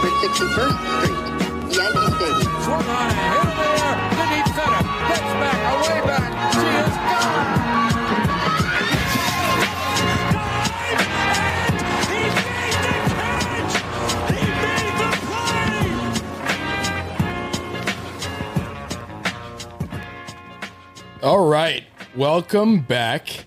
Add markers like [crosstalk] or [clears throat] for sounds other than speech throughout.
161st Street, Yankee Stadium. Swung on and hit in the air to deep center. Gets back, away back. She is gone. All right. Welcome back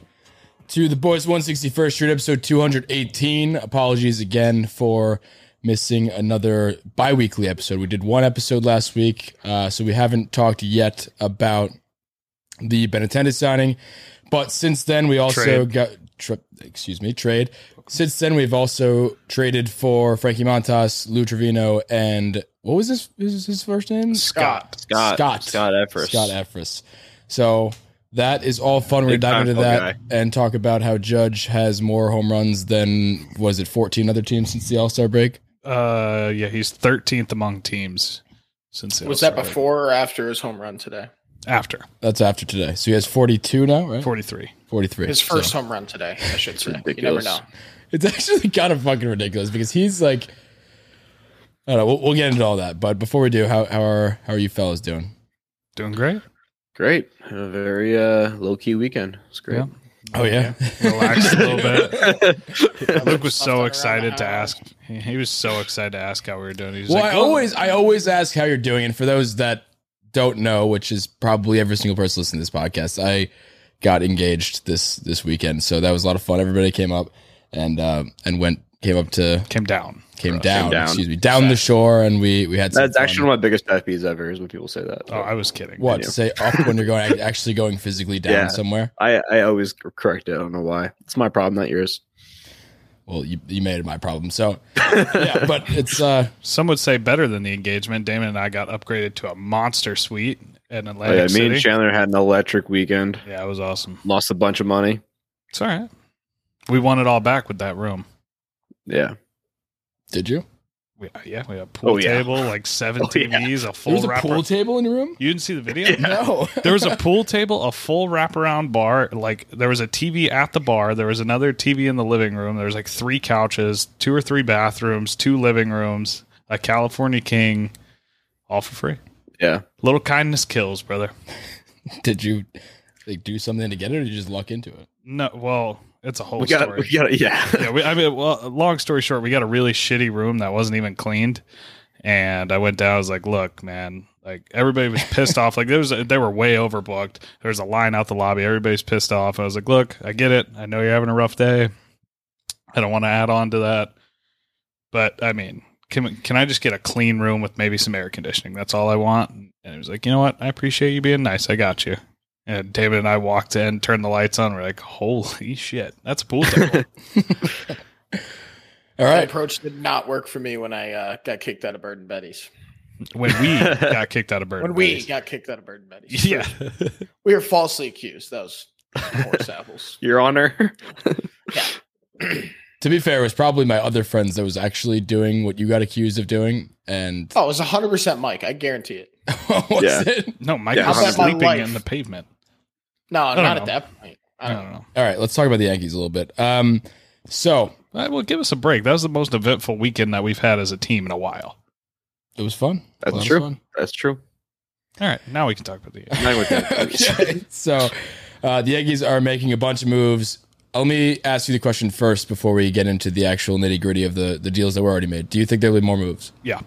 to the Boys 161st Street, episode 218. Apologies again for missing another bi weekly episode. We did one episode last week, uh, so we haven't talked yet about the Benintendi's signing. But since then, we also Trade. got, tra- excuse me, trade. Since then, we've also traded for Frankie Montas, Lou Trivino, and what was his, his, his first name? Scott. Scott. Scott. Scott Effross. Scott Effross. So that is all fun. We're Big gonna dive into fun that and talk about how Judge has more home runs than was it 14 other teams since the All Star break. Uh, yeah, he's 13th among teams since Was that All-Star before or after his home run today? After That's after today. So he has 42 now, right? 43. 43. His first So home run today, I should [laughs] say. You never know. it's actually kind of fucking ridiculous because he's like, I don't know. We'll, we'll get into all that, but before we do, how how are how are you fellas doing? Doing great. Great. A very uh, low key weekend. It's great. Yeah. Oh yeah, relax a little bit. [laughs] Luke was so excited to ask. He, he was so excited to ask how we were doing. He was well, like, I always I always ask how you're doing, and for those that don't know, which is probably every single person listening to this podcast, I got engaged this this weekend, so that was a lot of fun. Everybody came up and uh, and went came up to came down. Came for us. down, down. excuse me, down the shore, and we we had some That's fun. actually one of my biggest pet peeves ever is when people say that. Oh, I was kidding. what Yeah. say up when you're going [laughs] actually going physically down Yeah. somewhere. I, I always correct it. I don't know why. It's my problem, not yours. Well, you you made it my problem, so [laughs] yeah, but it's uh Some would say better than the engagement. Damon and I got upgraded to a monster suite in Oh, Atlantic yeah, me City. and Chandler had an electric weekend. yeah, it was awesome. Lost a bunch of money. It's all right. We won it all back with that room. Yeah. Did you? We, uh, yeah, we had a pool Oh, yeah. table, like seven Oh, yeah. TVs, a There full was a wrapper. pool table in your room. You didn't see the video? No, [laughs] there was a pool table, a full wraparound bar. Like there was a TV at the bar. There was another TV in the living room. There was like three couches, two or three bathrooms, two living rooms, a California King, all for free. Yeah. Little kindness kills, brother. [laughs] did you like do something to get it, or did you just luck into it? No, well, it's a whole We got, story. we got, yeah. [laughs] yeah, we, I mean, well, long story short, we got a really shitty room that wasn't even cleaned, and I went down. I was like, "Look, man, like everybody was pissed off. Like there was, they were way overbooked. There was a line out the lobby. Everybody's pissed off. I was like, "Look, I get it. I know you're having a rough day. I don't want to add on to that, but I mean, can can I just get a clean room with maybe some air conditioning? That's all I want." And he was like, "You know what? I appreciate you being nice. I got you." And David and I walked in, turned the lights on. We're like, "Holy shit, that's a pool table." [laughs] All That approach did not work for me when I uh, got kicked out of Bird and Betty's. when we [laughs] got kicked out of Bird. When and we Betty's. got kicked out of Bird and Betty's. yeah, We were falsely accused. That was horse apples. [laughs] Your Honor. to be fair, it was probably my other friends that was actually doing what you got accused of doing, and Oh, it was 100% Mike. I guarantee it. was Yeah. it? no, Mike Yeah, was I'll bet my sleeping in the pavement. No, don't know. at that point. I I don't don't know. know. All right, let's talk about the Yankees a little bit. Um, so Uh, well, give us a break. That was the most eventful weekend that we've had as a team in a while. it was fun. That's Well, true. fun. That's true. All right, now we can talk about the. Yankees. [laughs] okay, so uh, the Yankees are making a bunch of moves. Let me ask you the question first before we get into the actual nitty gritty of the, the deals that were already made. Do you think there'll be more moves? Yeah,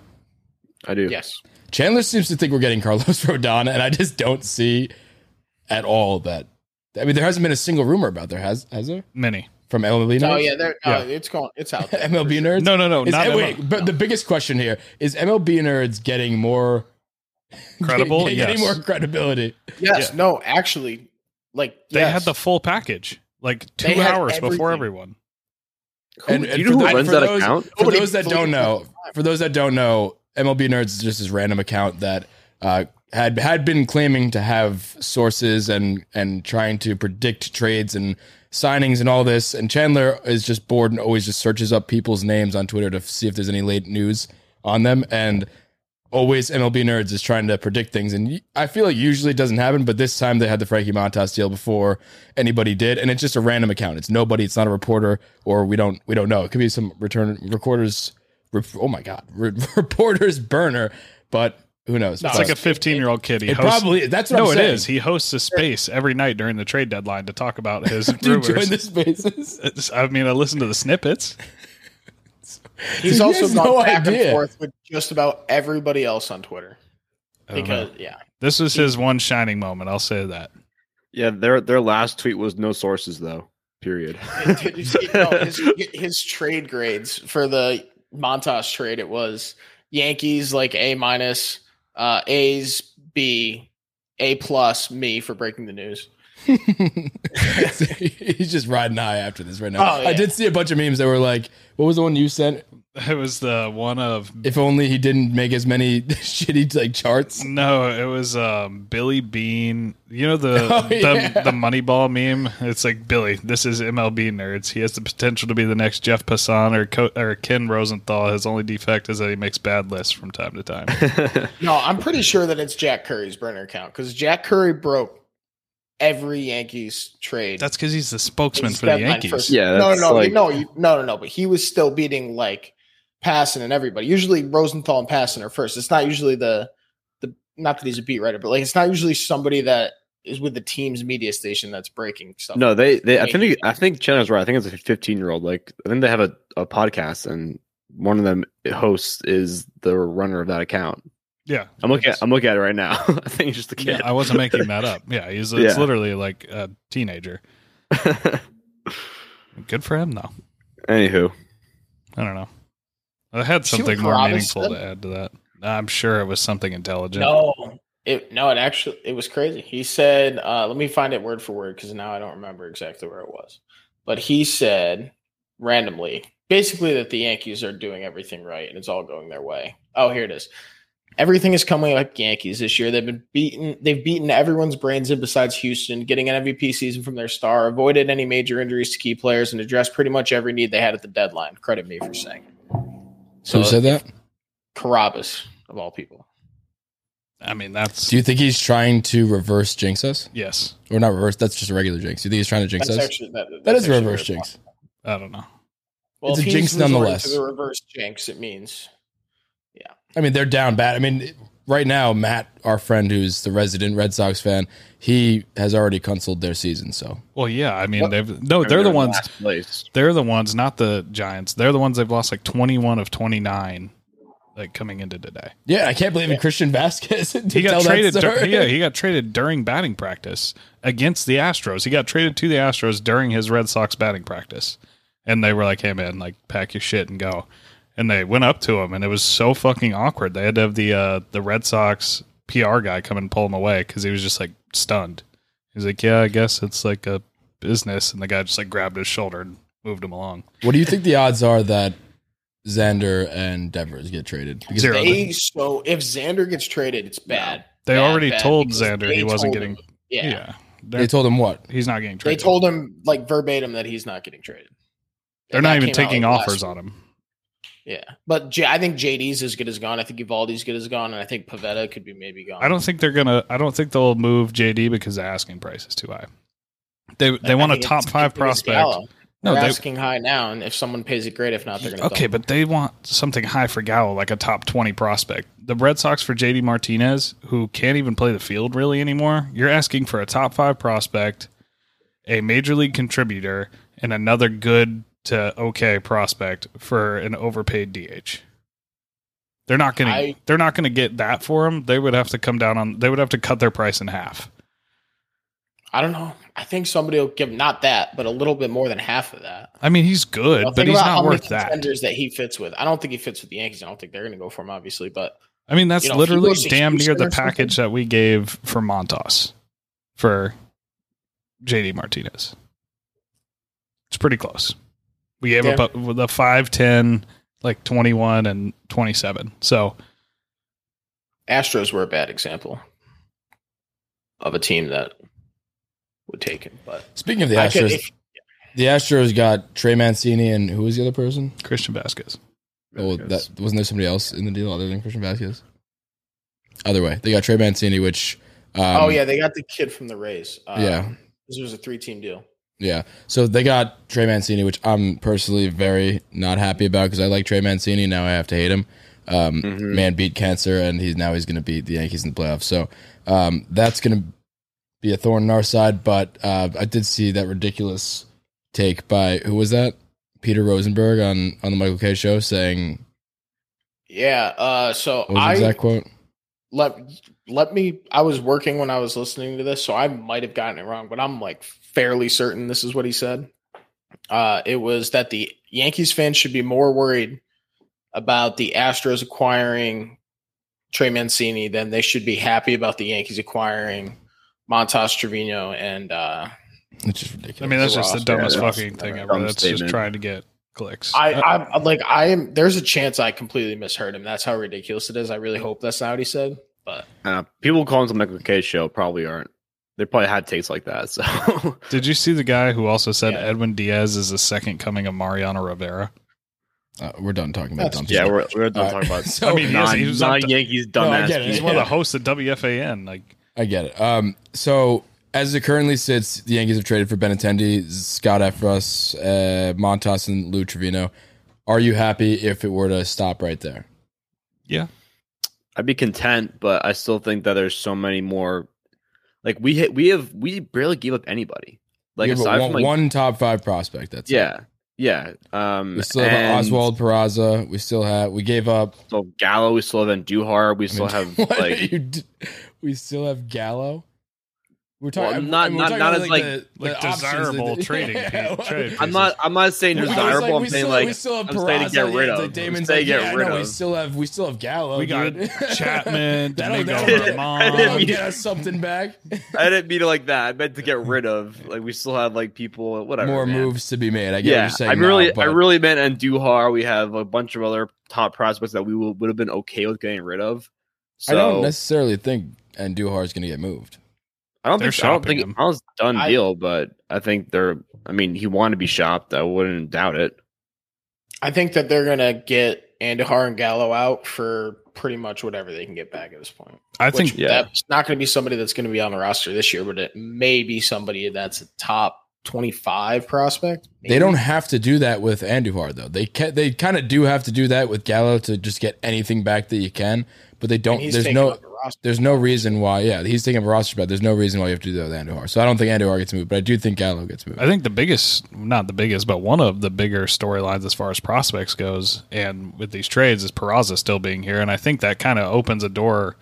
I do. Yes. Chandler seems to think we're getting Carlos [laughs] Rodon, and I just don't see at all that. I mean, there hasn't been a single rumor about there, has has there? many. From MLB oh, nerds? Oh, yeah. There, no, uh, Yeah. it's going. It's out there. [laughs] MLB nerds? No, no, no, Is, not wait, ML but the biggest question here is MLB nerds getting more [laughs] credible. [laughs] getting yes, more credibility. Yes. Yeah. No, actually, like, they yes. had the full package, like two They hours before everything. everyone. And, do and you know for who the- runs that those, account? For Nobody those that don't know, for those that don't know, MLB Nerds is just this random account that uh, had had been claiming to have sources and and trying to predict trades and signings and all this. And Chandler is just bored and always just searches up people's names on Twitter to see if there's any late news on them. And always MLB Nerds is trying to predict things. And I feel like usually doesn't happen, but this time they had the Frankie Montas deal before anybody did, and it's just a random account. It's nobody. It's not a reporter, or we don't we don't know. It could be some return recorders rep- oh my god, re- [laughs] reporter's burner. But who knows? No, It's like a 15 year old kid. He it hosts, probably that's what no, I'm it saying. is. He hosts a space every night during the trade deadline to talk about his [laughs] Do you join rumors. the spaces? [laughs] It's- I mean, I listen to the snippets. He's He also gone no back idea. and forth with just about everybody else on Twitter. I don't Because know. yeah, this was his one shining moment. I'll say that. Yeah, their their last tweet was no sources though. Period. [laughs] Did you see- no, his, his trade grades for the Montas trade, it was Yankees like A minus, uh, A's B, A plus, me for breaking the news. [laughs] He's just riding high after this right now. Oh, yeah. I did see a bunch of memes that were like, "What was the one you sent? [laughs] It was the one of If only he didn't make as many [laughs] shitty like charts." no, it was um, Billy Beane. You know the [laughs] Oh, the, yeah. the Moneyball meme. It's like Billy. This is MLB nerds. He has the potential to be the next Jeff Passan or Co- or Ken Rosenthal. His only defect is that he makes bad lists from time to time. No, I'm pretty sure that it's Jack Curry's burner account because Jack Curry broke every Yankees trade. That's because he's the spokesman His for the deadline Yankees. first- Yeah, no, that's no, like- no, you- no, no, no. But he was still beating like Passan and everybody. Usually Rosenthal and Passan are first. It's not usually the the not that he's a beat writer, but like it's not usually somebody that is with the team's media station that's breaking stuff. no, they they. I think I think Chandler's right. I think it's a 15 year old. Like I think they have a, a podcast and one of them hosts is the runner of that account. Yeah, I'm looking. At, I'm looking at it right now. [laughs] I think he's just a Yeah, kid. I wasn't making that up. [laughs] Yeah, he's it's Yeah. literally like a teenager. [laughs] Good for him though. Anywho, I don't know. I had something more Carabas meaningful to add to that. I'm sure it was something intelligent. No, it no, it actually it was crazy. He said, uh, let me find it word for word because now I don't remember exactly where it was. But he said randomly, basically that the Yankees are doing everything right and it's all going their way. Oh, here it is. Everything is coming like Yankees this year. They've been beaten. They've beaten everyone's brains in besides Houston, getting an MVP season from their star, avoided any major injuries to key players, and addressed pretty much every need they had at the deadline. Credit me for saying. it. So who uh, said that? Carabas of all people. I mean that's Do you think he's trying to reverse jinx us, yes. or not reverse? That's just a regular jinx. Do you think he's trying to jinx That's us? actually that, that that's a reverse very jinx. I don't know. Well, It's if a jinx nonetheless. To the reverse jinx, it means Yeah. I mean, they're down bad. I mean, right now, Matt, our friend who's the resident Red Sox fan, he has already canceled their season. So Well, yeah. I mean, What? they've no. They're the ones. place. They're the ones, not the Giants. They're the ones they've lost like 21 of 29, like coming into today. yeah, I can't believe it. Christian Vázquez. [laughs] He got traded. dur- yeah, he got traded during batting practice against the Astros. He got traded to the Astros during his Red Sox batting practice, and they were like, "Hey, man, like pack your shit and go." And they went up to him, and it was so fucking awkward. They had to have the uh, the Red Sox PR guy come and pull him away because he was just like stunned. He's like, "Yeah, I guess it's like a business," and the guy just like grabbed his shoulder and moved him along. What do you think the odds are that Xander and Devers get traded? Because Zero. they. So if Xander gets traded, it's bad. They Bad, already bad, told Xander he wasn't told him- getting. Yeah. Yeah, they told him what? he's not getting traded. they told him like verbatim that he's not getting traded. They're And not even taking offers on him. Yeah, but J- I think JD's as good as gone. I think Eovaldi's good as gone, and I think Pivetta could be maybe gone. I don't think they're gonna. I don't think they'll move JD because the asking price is too high. They they I want a top five prospect. Gallo. No, They're they- asking high now, and if someone pays it great, if not, they're going to Okay, but they want something high for Gallo, like a top twenty prospect. The Red Sox for JD Martinez, who can't even play the field really anymore. You're asking for a top five prospect, a major league contributor, and another good to okay prospect for an overpaid DH. They're not going I- to. They're not going to get that for him. They would have to come down on. They would have to cut their price in half. I don't know. I think somebody will give not that, but a little bit more than half of that. I mean, he's good, Well, but he's not worth that. contenders that he fits with. I don't think he fits with the Yankees. I don't think they're going to go for him, obviously. But I mean, that's You know, literally damn near the something- package that we gave for Montas for JD Martinez. It's pretty close. We gave Yeah. up a, with a 5, 10, like 21 and 27. So, Astros were a bad example of a team that would take him. But Speaking of the I could- Astros, if- the Astros got Trey Mancini and who was the other person? Christian Vázquez. Oh, that wasn't there somebody else in the deal other than Christian Vázquez? Either way, they got Trey Mancini, which um, oh yeah, they got the kid from the Rays. Uh, yeah, this was a three-team deal. Yeah. So they got Trey Mancini, which I'm personally very not happy about because I like Trey Mancini. Now I have to hate him. Um, Man beat cancer, and he's now he's going to beat the Yankees in the playoffs. So um, that's going to be a thorn in our side. But uh, I did see that ridiculous take by who was that? Peter Rosenberg on on the Michael Kay show saying Yeah. Uh, so what was the I exact quote? let let me. I was working when I was listening to this, so I might have gotten it wrong, but I'm like fairly certain this is what he said. Uh, it was that the Yankees fans should be more worried about the Astros acquiring Trey Mancini than they should be happy about the Yankees acquiring Montas Trivino and uh, It's just ridiculous. I mean, that's just the dumbest yeah, fucking thing ever. That's just trying to get clicks. I, Uh, I'm like I am. There's a chance I completely misheard him. That's how ridiculous it is. I really hope that's not what he said. But Uh, people calling the Michael Kay show probably aren't. They probably had takes like that. [laughs] So Did you see the guy who also said Yeah. Edwin Diaz is the second coming of Mariano Rivera? uh, we're done talking about That's- dumb yeah, we're we're done All talking right. about. [laughs] So- I mean, he is- he was on non the- Yankees dumbass. get it. He's people. one of the hosts of WFAN. Like, I get it. Um, so as it currently sits, the Yankees have traded for Benintendi, Scott Effross, uh, Montas, and Lou Trivino. Are you happy if it were to stop right there? yeah, I'd be content, but I still think that there's so many more. Like we hit, we have we barely gave up anybody. Like have aside one, from like one top five prospect. That's it. yeah, yeah. Um, We still have Oswald Peraza. We still have. We gave up. So Gallo, we still have Duhar. We still [laughs] have like d- we still have Gallo. We're Well, talking not- I mean, not- we're not talking as, like- the, like the desirable that- [laughs] trading Yeah, pe- trade I'm not. I'm not saying desirable. like, I'm saying still, like we still have I'm saying to get rid of. like Damon's I'm like, get yeah, rid no, we still have we still have Gallo. we got dude. [laughs] Chapman, That'll, that'll, I didn't that'll mean- get us something back. I didn't mean it like that. I meant to get rid of. Like we still have like people. Whatever. More man. moves to be made. I get what you're saying. I now, really, I really meant Andujar. We have a bunch of other top prospects that we would have been okay with getting rid of. So I don't necessarily think Andujar is going to get moved. I don't They're think. I don't think him. it was done I- deal, but I think they're. I mean, he wanted to be shopped. I wouldn't doubt it. I think that they're gonna get Andujar and Gallo out for pretty much whatever they can get back at this point. I Which think Yeah. that's not going to be somebody that's going to be on the roster this year, but it may be somebody that's a top twenty-five prospect. They don't have to do that with Andujar though. They ca- they kind of do have to do that with Gallo to just get anything back that you can, but they don't. he's There's no up the roster. there's no reason why. Yeah, he's taking a roster spot. There's no reason why you have to do that with Andujar. So I don't think Andujar gets moved, but I do think Gallo gets moved. I think the biggest, not the biggest, but one of the bigger storylines as far as prospects goes, and with these trades, is Peraza still being here, and I think that kind of opens a door.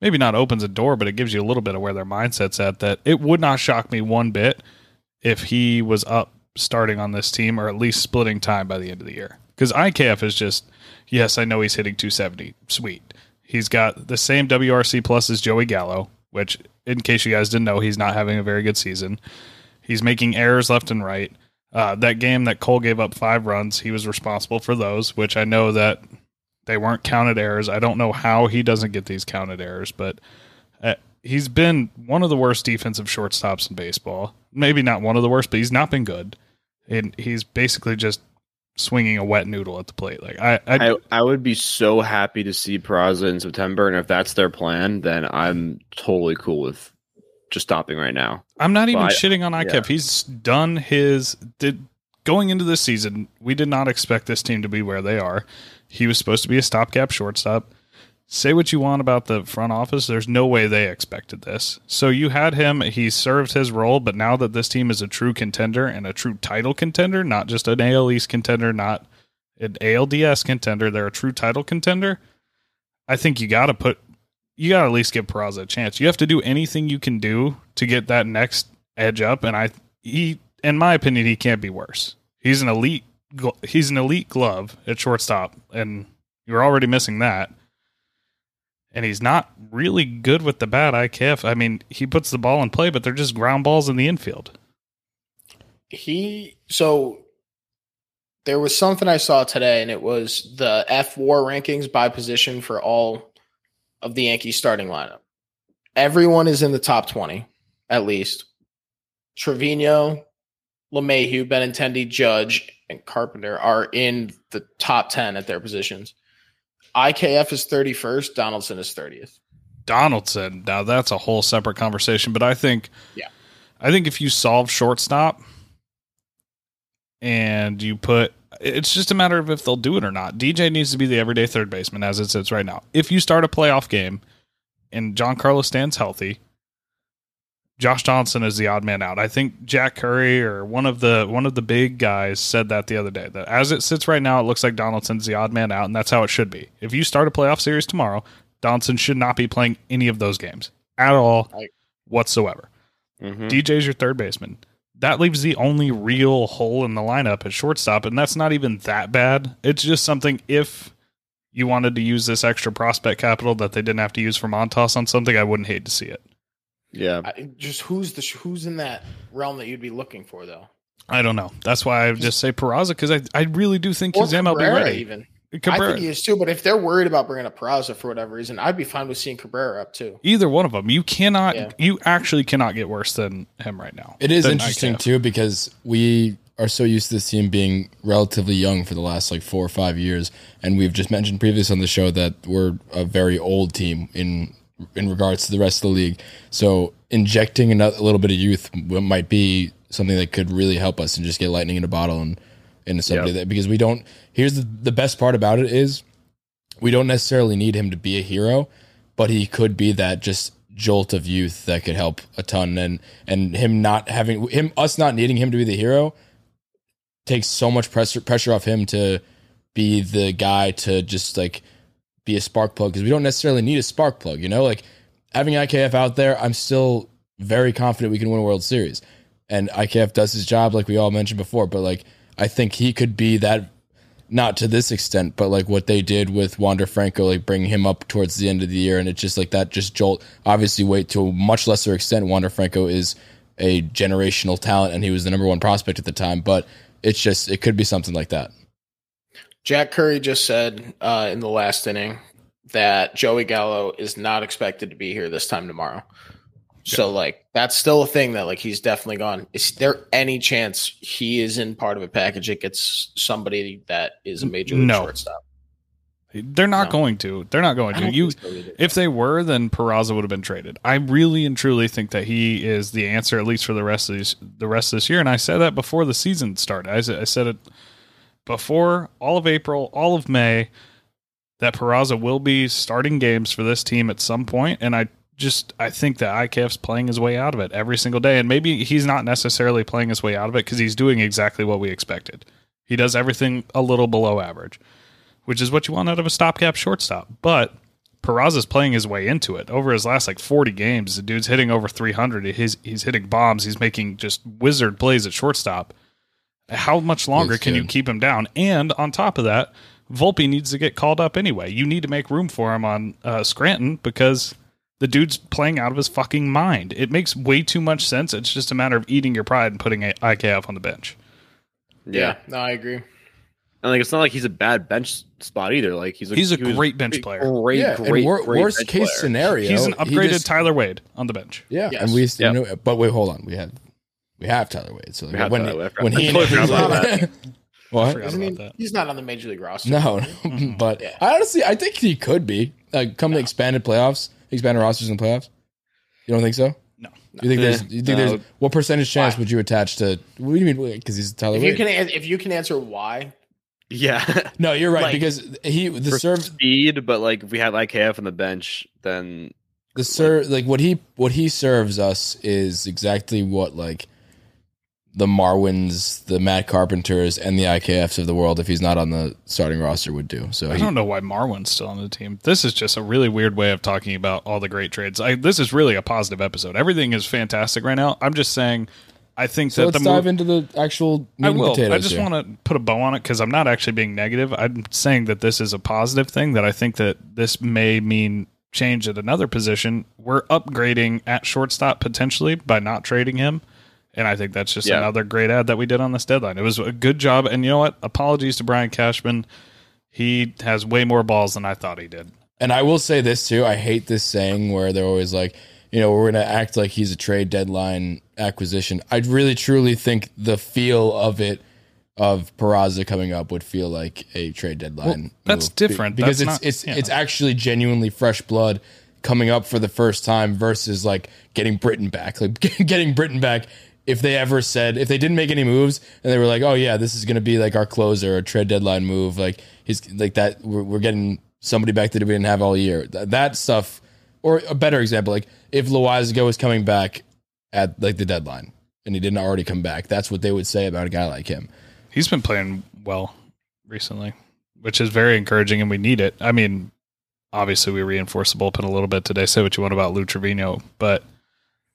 Maybe not opens a door, but it gives you a little bit of where their mindset's at. That it would not shock me one bit if he was up starting on this team, or at least splitting time by the end of the year. Because IKF is just, yes, I know he's hitting 270, sweet. He's got the same WRC plus as Joey Gallo, which, in case you guys didn't know, he's not having a very good season. He's making errors left and right. Uh, that game that Cole gave up five runs, he was responsible for those, which I know that they weren't counted errors. I don't know how he doesn't get these counted errors, but uh, he's been one of the worst defensive shortstops in baseball. Maybe not one of the worst, but he's not been good. And he's basically just swinging a wet noodle at the plate. Like I, I, I, I would be so happy to see Peraza in September, and if that's their plan, then I'm totally cool with just stopping right now. I'm not even I- shitting on IKF. yeah. He's done his did going into this season. We did not expect this team to be where they are. He was supposed to be a stopgap shortstop. Say what you want about the front office. There's no way they expected this. So you had him. He served his role, but now that this team is a true contender and a true title contender, not just an AL East contender, not an ALDS contender, they're a true title contender. I think you got to put you got to at least give Peraza a chance. You have to do anything you can do to get that next edge up, and I he, in my opinion, he can't be worse. He's an elite. He's an elite glove at shortstop, and you're already missing that. And he's not really good with the bat. I IKF. I mean, he puts the ball in play, but they're just ground balls in the infield. he so there was something I saw today, and it was the fWAR rankings by position for all of the Yankees starting lineup. Everyone is in the top 20, at least. Trevino, LeMahieu, Benintendi, Judge, and Carpenter are in the top 10 at their positions. IKF is 31st, Donaldson is 30th. Donaldson. Now that's a whole separate conversation, but I think, Yeah. I think if you solve shortstop, and you put it's just a matter of if they'll do it or not. DJ needs to be the everyday third baseman as it sits right now. If you start a playoff game and Giancarlo Stanton's healthy, Josh Johnson is the odd man out. I think Jack Curry or one of the one of the big guys said that the other day. That as it sits right now, it looks like Donaldson's the odd man out, and that's how it should be. If you start a playoff series tomorrow, Donaldson should not be playing any of those games at all whatsoever. Mhm. DJ's your third baseman. That leaves the only real hole in the lineup at shortstop, and that's not even that bad. It's just something if you wanted to use this extra prospect capital that they didn't have to use for Montas on something, I wouldn't hate to see it. Yeah. I, just who's the who's in that realm that you'd be looking for though? I don't know. That's why I would just say Peraza because I, I really do think Or he's MLB Cabrera ready. even. I think he is too. But if they're worried about bringing up Peraza for whatever reason, I'd be fine with seeing Cabrera up too. Either one of them. You cannot. Yeah. You actually cannot get worse than him right now. It is interesting too because we are so used to this team being relatively young for the last like four or five years, and we've just mentioned previous on the show that we're a very old team in in regards to the rest of the league. So injecting another, a little bit of youth might be something that could really help us and just get lightning in a bottle and into somebody Yeah. that because we don't. Here's the, the best part about it is we don't necessarily need him to be a hero, but he could be that just jolt of youth that could help a ton. And and him not having him us not needing him to be the hero takes so much pressure pressure off him to be the guy to just like be a spark plug because we don't necessarily need a spark plug. You know, like having IKF out there, I'm still very confident we can win a World Series. And IKF does his job, like we all mentioned before. But like, I think he could be that, not to this extent, but like what they did with Wander Franco, like bringing him up towards the end of the year, and it's just like that, just jolt. Obviously, wait to a much lesser extent. Wander Franco is a generational talent, and he was the number one prospect at the time. But it's just, it could be something like that. Jack Curry just said uh, in the last inning that Joey Gallo is not expected to be here this time tomorrow. So like that's still a thing that like he's definitely gone. Is there any chance he is in part of a package that gets somebody that is a major league No. shortstop? They're not No. going to. They're not going to. You. If they were, then Peraza would have been traded. I really and truly think that he is the answer, at least for the rest of these, the rest of this year. And I said that before the season started. I said, I said it before all of April, all of May, that Peraza will be starting games for this team at some point. And I just I think that IKF's playing his way out of it every single day. And maybe he's not necessarily playing his way out of it because he's doing exactly what we expected. He does everything a little below average, which is what you want out of a stopgap shortstop. But Peraza's playing his way into it. Over his last like 40 games, the dude's hitting over 300. He's he's hitting bombs. He's making just wizard plays at shortstop. How much longer It's can you keep him down? And on top of that, Volpe needs to get called up anyway. You need to make room for him on uh, Scranton because the dude's playing out of his fucking mind. It makes way too much sense. It's just a matter of eating your pride and putting a IKF on the bench. Yeah. no, I agree. And like it's not like he's a bad bench spot either. Like he's a, He's a he great bench player. Great, yeah, great, wor- great worst bench case player. scenario, He's an he upgraded just- Tyler Wade on the bench. Yeah, Yes. and we, Yep. you know, but wait, hold on, we have we have Tyler Wade. So We have when Tyler when he [laughs] I totally forgot about that. what? Forgot Isn't he, that. he's not on the major league roster. No, [laughs] [laughs] but Yeah. I honestly I think he could be like come the expanded playoffs, expanded rosters in playoffs. You don't think so? No. You think there's you think no. there's what percentage chance Why? would you attach to? What do you mean? Because he's Tyler If you Wade. can, if you can answer why, Yeah, no, you're right like- because he the for serve speed, but like if we had IKF on the bench, then the serve like what he what he serves us is exactly what like the Marwins, the Matt Carpenters, and the IKFs of the world, if he's not on the starting roster, would do. So I he, don't know why Marwin's still on the team. This is just a really weird way of talking about all the great trades. I, this is really a positive episode. Everything is fantastic right now. I'm just saying, I think so that let's the dive move, into the actual I will. I just want to put a bow on it because I'm not actually being negative. I'm saying that this is a positive thing. That I think that this may mean change at another position. We're upgrading at shortstop potentially by not trading him. And I think that's just Yeah. another great ad that we did on this deadline. It was a good job. And you know what? Apologies to Brian Cashman. He has way more balls than I thought he did. And I will say this too. I hate this saying where they're always like, you know, we're going to act like he's a trade deadline acquisition. I really truly think the feel of it of Peraza coming up would feel like a trade deadline. Well, that's move. Different. because That's it's not- it's yeah. it's actually genuinely fresh blood coming up for the first time versus like getting Britton back. Like [laughs] getting Britton back if they ever said if they didn't make any moves and they were like, oh yeah, this is going to be like our closer, a trade deadline move, like he's like that. We're, we're getting somebody back that we didn't have all year. That, that stuff, or a better example, like if Loáisiga was coming back at like the deadline and he didn't already come back, that's what they would say about a guy like him. He's been playing well recently, which is very encouraging, and we need it. I mean, obviously, we reinforced the bullpen a little bit today. Say what you want about Lou Trivino, but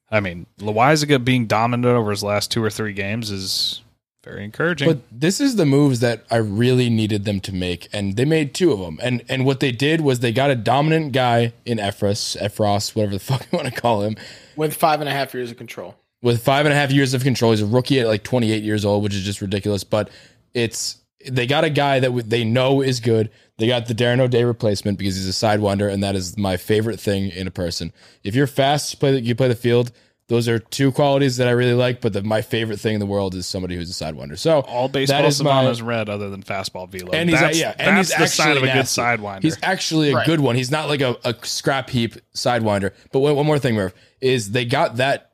I mean, Loáisiga being dominant over his last two or three games is very encouraging. But this is the moves that I really needed them to make, and they made two of them. And and what they did was they got a dominant guy in Effross, Effross, whatever the [laughs] fuck you want to call him, with five and a half years of control. with five and a half years of control. He's a rookie at like 28 years old, which is just ridiculous. But it's they got a guy that they know is good. They got the Darren O'Day replacement because he's a sidewinder, and that is my favorite thing in a person. If you're fast, you play the, you play the field. Those are two qualities that I really like. But the, my favorite thing in the world is somebody who's a sidewinder. So All that baseball is my- Savannah's red other than fastball velo. and he's that's, yeah, and that's he's the sign of a actually good sidewinder. He's actually a Right. good one. He's not like a, a scrap heap sidewinder. But one, one more thing, Murph, is they got that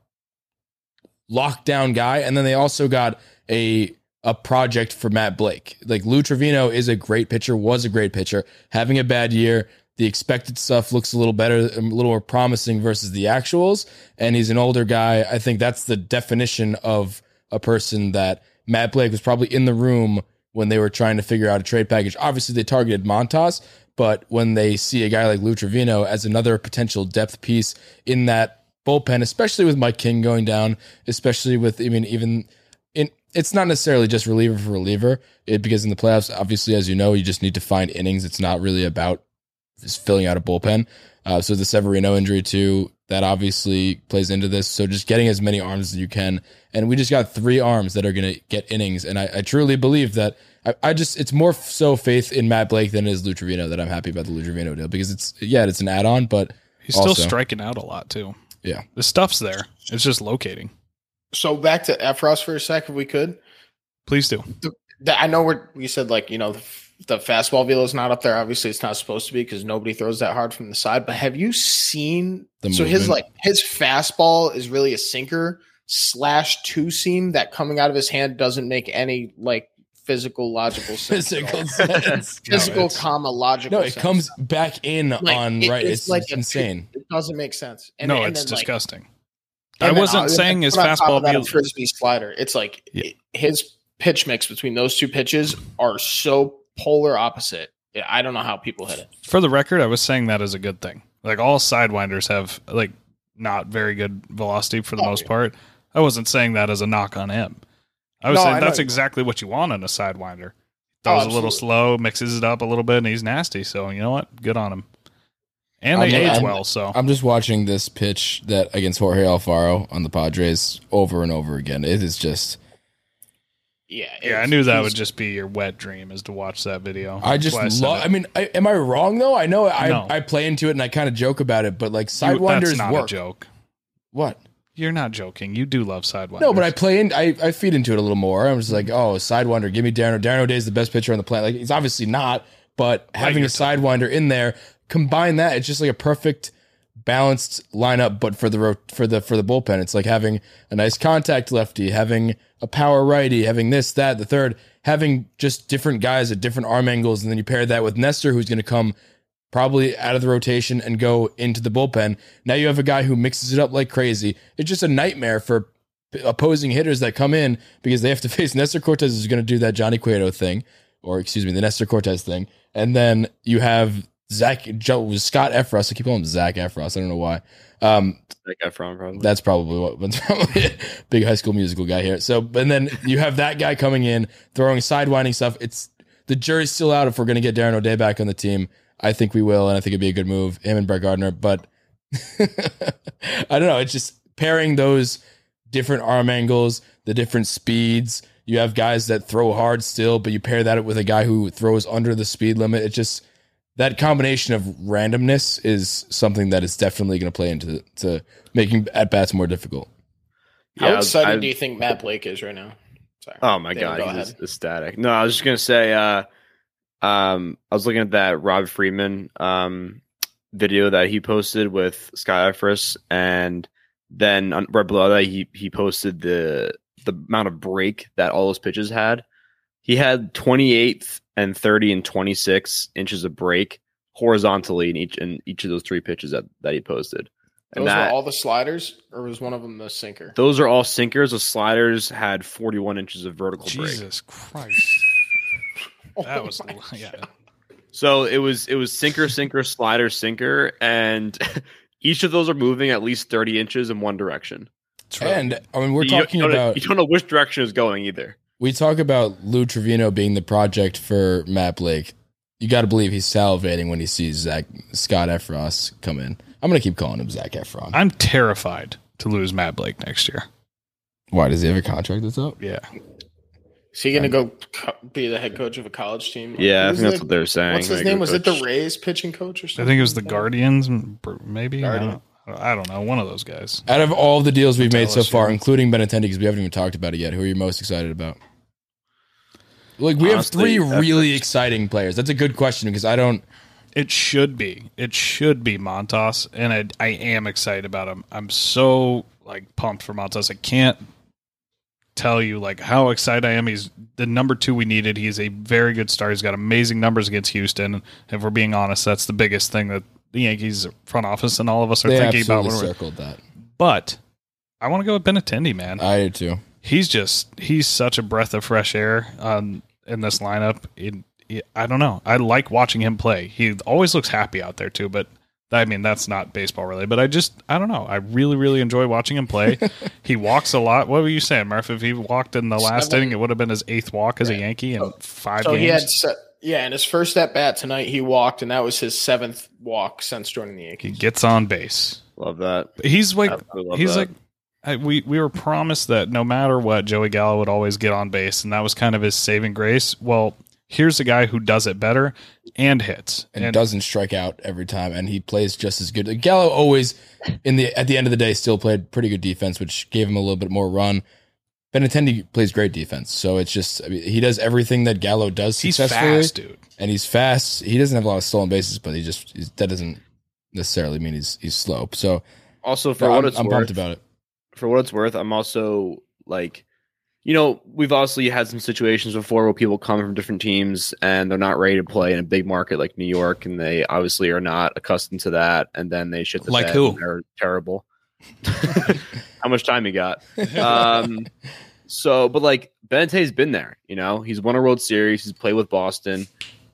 lockdown guy, and then they also got a a project for Matt Blake. Like Lou Trivino is a great pitcher, was a great pitcher, having a bad year. The expected stuff looks a little better, a little more promising versus the actuals. And he's an older guy. I think that's the definition of a person that Matt Blake was probably in the room when they were trying to figure out a trade package. Obviously, they targeted Montas, but when they see a guy like Lou Trivino as another potential depth piece in that bullpen, especially with Mike King going down, especially with I mean even in it's not necessarily just reliever for reliever, it, because in the playoffs, obviously, as you know, you just need to find innings. It's not really about just filling out a bullpen. Uh, so the Severino injury too, that obviously plays into this. So just getting as many arms as you can, and we just got three arms that are going to get innings, and I, I truly believe that. I, I just it's more so faith in Matt Blake than it is Lou Trivino that I'm happy about the Lou Trivino deal because it's yeah it's an add on, but he's still striking out a lot too. yeah The stuff's there. It's just locating. So back to Effross for a sec, if we could. Please do. That- I know we're we said like you know the, the fastball velo is not up there. Obviously, it's not supposed to be because nobody throws that hard from the side. But have you seen? The so his like his fastball is really a sinker slash two seam that coming out of his hand doesn't make any like physical logical sense. physical [laughs] sense. [laughs] physical No, comma logical. No, it sense. cons back in Like, on it- right. It's, like insane. It, doesn't make sense. And no, and it's then, disgusting. and I wasn't saying his put on top fastball that a frisbee slider. It's like Yeah. his pitch mix between those two pitches are so polar opposite. I don't know how people hit it. For the record, I was saying that is a good thing. Like all sidewinders have like not very good velocity for the Oh, most yeah. part. I wasn't saying that as a knock on him. I was No, saying I that's exactly what you want in a sidewinder. Oh, Throws a little slow, mixes it up a little bit, and he's nasty. So you know what? Good on him. And they I'm- age I'm- well. So I'm just watching this pitch that against Jorge Alfaro on the Padres over and over again. It is just Yeah, yeah, I knew that would just be your wet dream is to watch that video. I just why love. it. I mean, I, am I wrong though? I know I No. I play into it and I kind of joke about it, but like You- sidewinders that's not work. a joke. What? You're not joking. You do love sidewinders. No, but I play in. I, I feed into it a little more. I'm just like, oh, sidewinder. Give me Darren. Darren O'Day is the best pitcher on the planet. Like he's obviously not, but having a sidewinder in there, combine that. It's just like a perfect balanced lineup. But for the for the for the bullpen, it's like having a nice contact lefty, having a power righty, having this that the third, having just different guys at different arm angles, and then you pair that with Nestor, who's going to come probably out of the rotation and go into the bullpen. Now you have a guy who mixes it up like crazy. It's just a nightmare for opposing hitters that come in because they have to [laughs] face Nestor Cortes is going to do that Johnny Cueto thing, or excuse me, the Nestor Cortes thing, and then you have Zach Joe Scott Effross. I keep calling him Zach Efros. I don't know why. Um, guy from probably. that's probably what [laughs] that's probably big high school musical guy here. So, and then you have that guy coming in throwing sidewinding stuff. It's the jury's still out if we're going to get Darren O'Day back on the team. I think we will, and I think it'd be a good move, him and Brett Gardner. But [laughs] I don't know. It's just pairing those different arm angles, the different speeds. You have guys that throw hard still, but you pair that with a guy who throws under the speed limit. It just that combination of randomness is something that is definitely going to play into to making at bats more difficult. How Yeah, excited I- do you think Matt Blake is right now? Sorry. Oh my David, god, go he's ahead. ecstatic. No, I was just gonna say, uh, um, I was looking at that Rob Friedman um video that he posted with Sky Effross, and then on, right below that, he he posted the the amount of break that all those pitches had. He had 28th and 30 and 26 inches of break horizontally in each in each of those three pitches that, that he posted. And Those that, were all the sliders, or was one of them the sinker? those are all sinkers. The sliders had 41 inches of vertical break. Jesus Christ. [laughs] That was oh yeah. So it was it was sinker, sinker, slider, sinker, and [laughs] each of those are moving at least 30 inches in one direction. And I mean, we're You talking you about you don't know which direction is going either. We talk about Lou Trivino being the project for Matt Blake. You got to believe he's salivating when he sees Zach Scott Effross come in. I'm gonna keep calling him Zach Efron. I'm terrified to lose Matt Blake next year. Why does he have a contract that's up? Yeah. Is he going to go co- be the head coach of a college team? Yeah, I think that's the- what they're saying. What's his Like, name? Was it the. Rays pitching coach or something? I think it was the? Guardians, maybe. I Guardian. Don't, I don't know. One of those guys. Out of all the deals we've made so LSU. far, including Benintendi, because we haven't even talked about it yet, who are you most excited about? Like we Honestly, have three that's- really exciting players. That's a good question because I don't. It should be. It should be Montas, and I, I am excited about him. I'm so like pumped for Montas. I can't tell you like how excited I am. He's the number two we needed. He's a very good star. He's got amazing numbers against Houston. If we're being honest, that's the biggest thing that the Yankees front office and all of us are They thinking about. absolutely When we're, circled that. but I want to go with Benintendi, man. I do too. he's just he's such a breath of fresh air um, in this lineup. It, it- I don't know. I like watching him play. He always looks happy out there too. But I mean, that's not baseball related. But I just I don't know. I really really enjoy watching him play. [laughs] he walks a lot. What were you saying, Murph? If he walked in the last Seven. inning, it would have been his eighth walk as a Yankee in five So games. he had, se- yeah, and his first at bat tonight, he walked, and that was his seventh walk since joining the he gets on base. Love that. He's like he's that. like I, we we were promised that no matter what, Joey Gallo would always get on base, and that was kind of his saving grace. Well, here's a guy who does it better and hits, and, doesn't strike out every time, and he plays just as good. Gallo always, in the at the end of the day, still played pretty good defense, which gave him a little bit more run. Benintendi plays great defense, so it's just I mean, he does everything that Gallo does he's successfully, fast, dude. and he's fast. He doesn't have a lot of stolen bases, but he just he's, that doesn't necessarily mean he's he's slow. So Also, for I'm, what it's I'm worth, pumped about it. for what it's worth, I'm also like, you know, we've obviously had some situations before where people come from different teams and they're not ready to play in a big market like New York, and they obviously are not accustomed to that, and then they shit the Like who? and They're terrible. [laughs] [laughs] How much time you got? Um, so, but like Bente's been there, you know, he's won a World Series, he's played with Boston,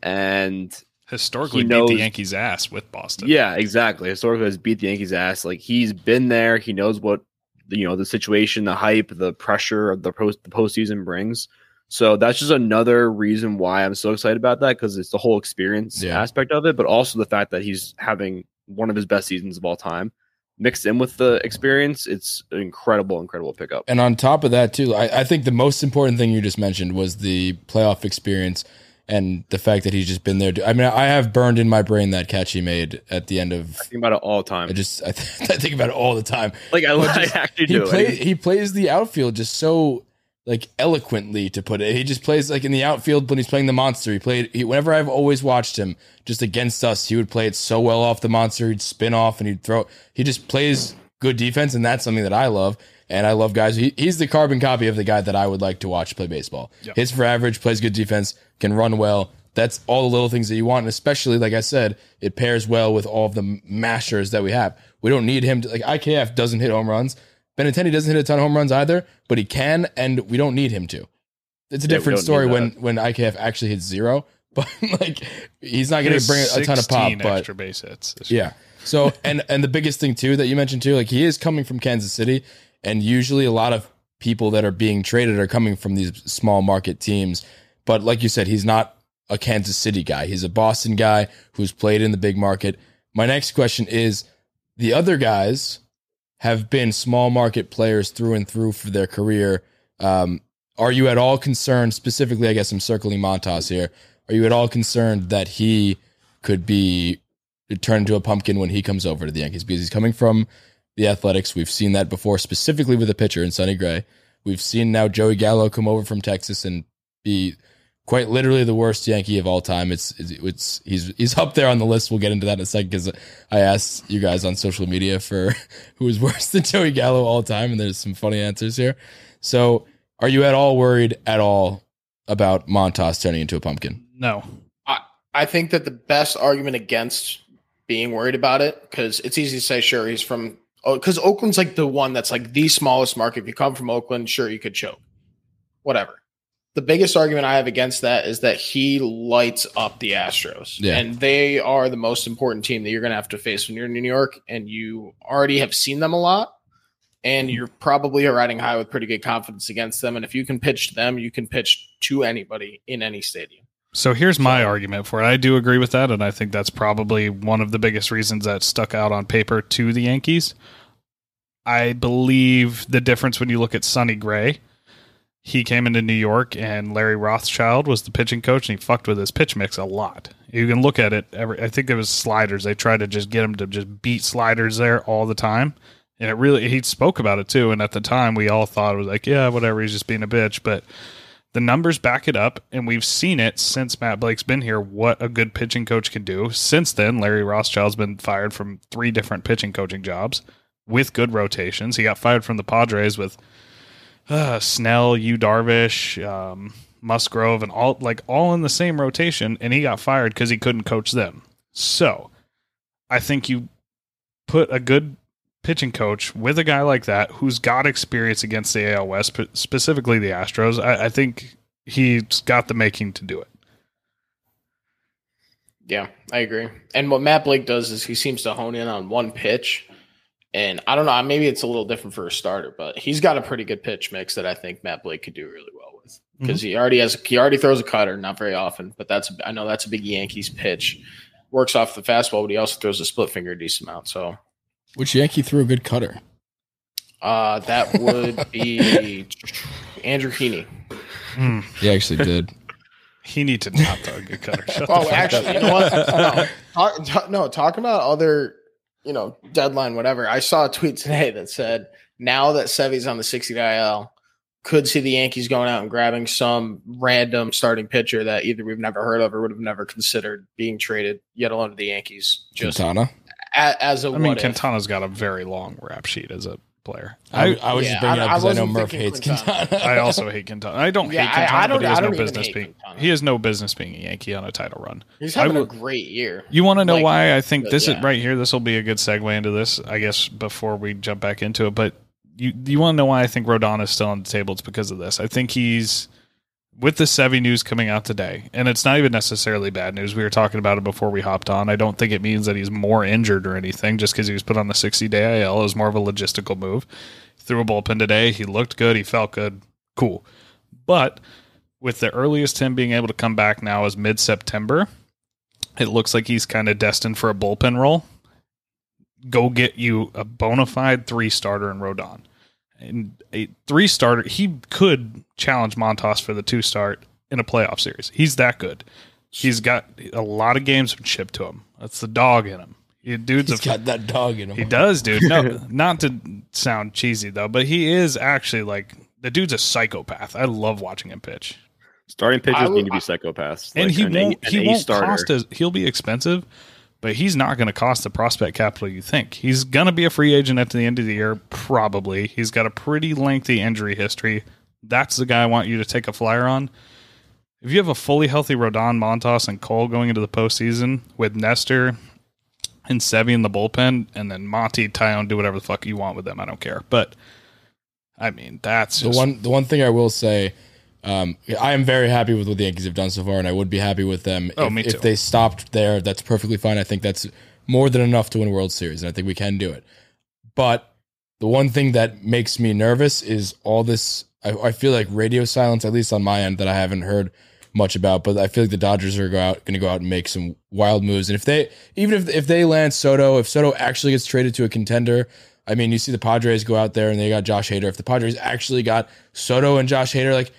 and Historically, He beat knows- the Yankees' ass with Boston. yeah, exactly. Historically, has beat the Yankees' ass. Like he's been there. He knows what you know the situation, the hype, the pressure of the post the postseason brings. So that's just another reason why I'm so excited about that because it's the whole experience Yeah. aspect of it, but also the fact that he's having one of his best seasons of all time mixed in with the experience. It's an incredible, incredible pickup. And on top of that, too, I, I think the most important thing you just mentioned was the playoff experience and the fact that he's just been there. I mean, I have burned in my brain that catch he made at the end of. I think about it all the time. I just I, [laughs] th- I think about it all the time. like I, But I just- actually He do. play, he plays the outfield just so like eloquently to put it. He just plays like in the outfield when he's playing the monster. He played he, whenever I've always watched him just against us. He would play it so well off the monster. He'd spin off and he'd throw. He just plays good defense, and that's something that I love. And I love guys. He, he's the carbon copy of the guy that I would like to watch play baseball. Hits for average, plays good defense, can run well. That's all the little things that you want, and especially like I said, it pairs well with all of the mashers that we have. We don't need him to like IKF doesn't hit home runs. Benintendi doesn't hit a ton of home runs either, but he can, and we don't need him to. It's a Yeah, different story when when IKF actually hits zero, [laughs] but like he's not going to bring a ton of pop. 16 But extra base hits. yeah. So and and the biggest thing too that you mentioned too, like he is coming from Kansas City, and usually a lot of people that are being traded are coming from these small market teams. But like you said, he's not a Kansas City guy. He's a Boston guy who's played in the big market. My next question is the other guys have been small market players through and through for their career. Um, are you at all concerned, specifically, I guess I'm circling Montas here. Are you at all concerned that he could be turned into a pumpkin when he comes over to the Yankees? Because he's coming from the Athletics. We've seen that before, specifically with a pitcher in Sonny Gray. We've seen now Joey Gallo come over from Texas and be quite literally the worst Yankee of all time. It's it's, it's he's he's up there on the list. We'll get into that in a second because I asked you guys on social media for [laughs] who is worse than Joey Gallo all time, and there's some funny answers here. So, are you at all worried at all about Montas turning into a pumpkin? No. I, I think that the best argument against being worried about it, because it's easy to say, sure, he's from, oh, because Oakland's like the one that's like the smallest market. If you come from Oakland, sure, you could choke. Whatever. The biggest argument I have against that is that he lights up the Astros. Yeah. And they are the most important team that you're going to have to face when you're in New York. And you already have seen them a lot. And mm-hmm. you're probably riding high with pretty good confidence against them. And if you can pitch to them, you can pitch to anybody in any stadium. So here's my argument for it. I do agree with that, and I think that's probably one of the biggest reasons that stuck out on paper to the Yankees. I believe the difference when you look at Sonny Gray, he came into New York and Larry Rothschild was the pitching coach, and he fucked with his pitch mix a lot. You can look at it. Every, I think it was sliders. They tried to just get him to just beat sliders there all the time, and it really he spoke about it too. And at the time, we all thought it was like, yeah, whatever, he's just being a bitch, but the numbers back it up, and we've seen it since Matt Blake's been here. What a good pitching coach can do. Since then, Larry Rothschild's been fired from three different pitching coaching jobs with good rotations. He got fired from the Padres with uh, [sighs] Snell, Yu Darvish, um, Musgrove, and all like all in the same rotation, and he got fired because he couldn't coach them. So, I think you put a good pitching coach with a guy like that who's got experience against the AL West, spe- specifically the Astros. I, I think he's got the making to do it. Yeah, I agree. And what Matt Blake does is he seems to hone in on one pitch. And I don't know, maybe it's a little different for a starter, but he's got a pretty good pitch mix that I think Matt Blake could do really well with. Because he already has he already throws a cutter, not very often, but that's I know that's a big Yankees pitch. Works off the fastball, but he also throws a split finger a decent amount. So Which Yankee threw a good cutter? uh that would [laughs] be Andrew Heaney. He actually did. He need to not throw a good cutter. Shut Oh, actually, you know what? [laughs] No, talk, talk- no, talking about other, you know, deadline, whatever. I saw a tweet today that said now that Sevy's on the 60 IL, could see the Yankees going out and grabbing some random starting pitcher that either we've never heard of or would have never considered being traded, yet alone to the Yankees, just Quintana. a, as a I mean, what if. Quintana's got a very long rap sheet as a player. I, I was yeah, just bringing I- up because I, know wasn't Murph hates Quintana. Quintana. [laughs] I also hate Quintana. I don't Yeah, hate I- Quintana, I don't- but he I has no don't even business hate being. Quintana. He has no business being a Yankee on a title run. He's I having a great year. You want to know Like, why I think but this yeah. is right here? This will be a good segue into this, I guess, before we jump back into it. But you you want to know why I think Rodon is still on the table? It's because of this. I think he's with the Sevy news coming out today, and it's not even necessarily bad news. We were talking about it before we hopped on. I don't think it means that he's more injured or anything just because he was put on the 60 day IL. Was more of a logistical move. Threw a bullpen today. He looked good. He felt good. Cool. But with the earliest him being able to come back now is mid September, it looks like he's kind of destined for a bullpen role. Go get you a bona fide three starter in Rodon. And a three starter, he could challenge Montas for the two start in a playoff series. He's that good. He's got a lot of games chipped to him. That's the dog in him. He, dude's He's a got that dog in him. he does, dude. No, [laughs] not to sound cheesy though, but he is actually like the dude's a psychopath. I love watching him pitch, Starting pitchers I need to be psychopaths. and Like, he an won't. an He A won't starter. cost as he'll be expensive, but he's not going to cost the prospect capital you think. He's going to be a free agent at the end of the year, probably. He's got a pretty lengthy injury history. That's the guy I want you to take a flyer on. If you have a fully healthy Rodon, Montas, and Cole going into the postseason with Nestor and Sevy in the bullpen, and then Monty, Taillon, do whatever the fuck you want with them. I don't care. But I mean, that's the one the one thing I will say, um, I am very happy with what the Yankees have done so far, and I would be happy with them Oh, if, me too. if they stopped there. That's perfectly fine. I think that's more than enough to win a World Series, and I think we can do it. But the one thing that makes me nervous is all this. I, I feel like radio silence, at least on my end, that I haven't heard much about. But I feel like the Dodgers are go out going to go out and make some wild moves, and if they even if if they land Soto, if Soto actually gets traded to a contender. I mean, you see the Padres go out there and they got Josh Hader. If the Padres actually got Soto and Josh Hader, like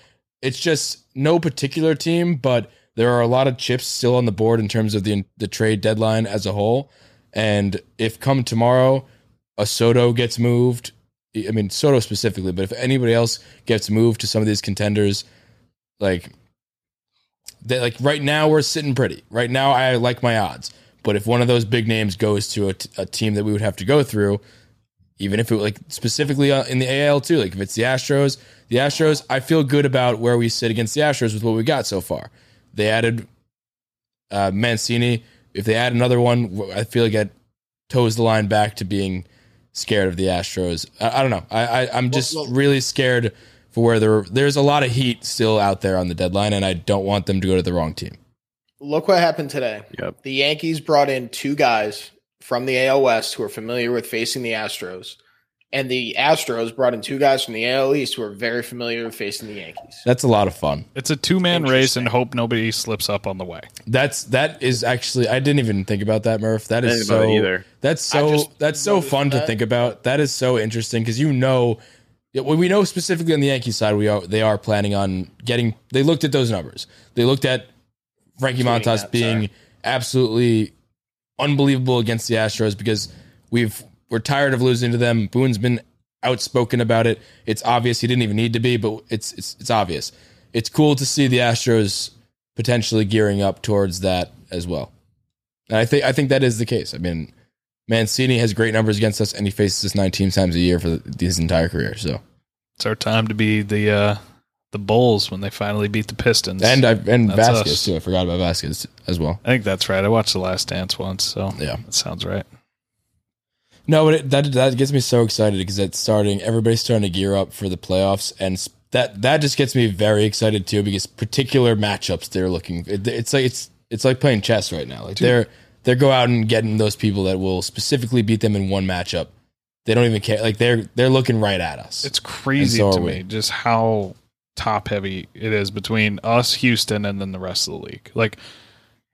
it's just no particular team, but there are a lot of chips still on the board in terms of the the trade deadline as a whole. And if come tomorrow, a Soto gets moved, I mean Soto specifically, but if anybody else gets moved to some of these contenders, like That like right now we're sitting pretty. Right now I like my odds. But if one of those big names goes to a, t- a team that we would have to go through, even if it like specifically uh, in the AL too, like if it's the Astros, the Astros, I feel good about where we sit against the Astros with what we got so far. They added uh, Mancini. If they add another one, I feel like it toes the line back to being scared of the Astros. I, I don't know. I, I I'm just well- really scared for where there there's a lot of heat still out there on the deadline, and I don't want them to go to the wrong team. Look what happened today. Yep. The Yankees brought in two guys from the AL West who are familiar with facing the Astros, and the Astros brought in two guys from the AL East who are very familiar with facing the Yankees. That's a lot of fun. It's a two man race and hope nobody slips up on the way. That's that is actually I didn't even think about that, Murph. That Didn't is think about so either. that's so that's so noticed fun to think about. That is so interesting because you know, we know specifically on the Yankee side, we are they are planning on getting. They looked at those numbers. They looked at Frankie Montas being sorry. absolutely unbelievable against the Astros because we've we're tired of losing to them. Boone's been outspoken about it. It's obvious he didn't even need to be, but it's it's it's obvious. It's cool to see the Astros potentially gearing up towards that as well. And I think I think that is the case. I mean, Mancini has great numbers against us, and he faces us 19 times a year for his entire career. So, It's our time to be the uh, the Bulls when they finally beat the Pistons. and I and That's Vázquez us. too. I forgot about Vázquez as well. I think that's right. I watched The Last Dance once, so Yeah. that sounds right. No, but it, that that gets me so excited because it's starting. Everybody's starting to gear up for the playoffs, and that that just gets me very excited too because particular matchups they're looking. It, it's like it's it's like playing chess right now. Like they're they're go out and getting those people that will specifically beat them in one matchup. They don't even care. Like they're they're looking right at us. It's crazy so to we. me just how top heavy it is between us, Houston, and then the rest of the league. Like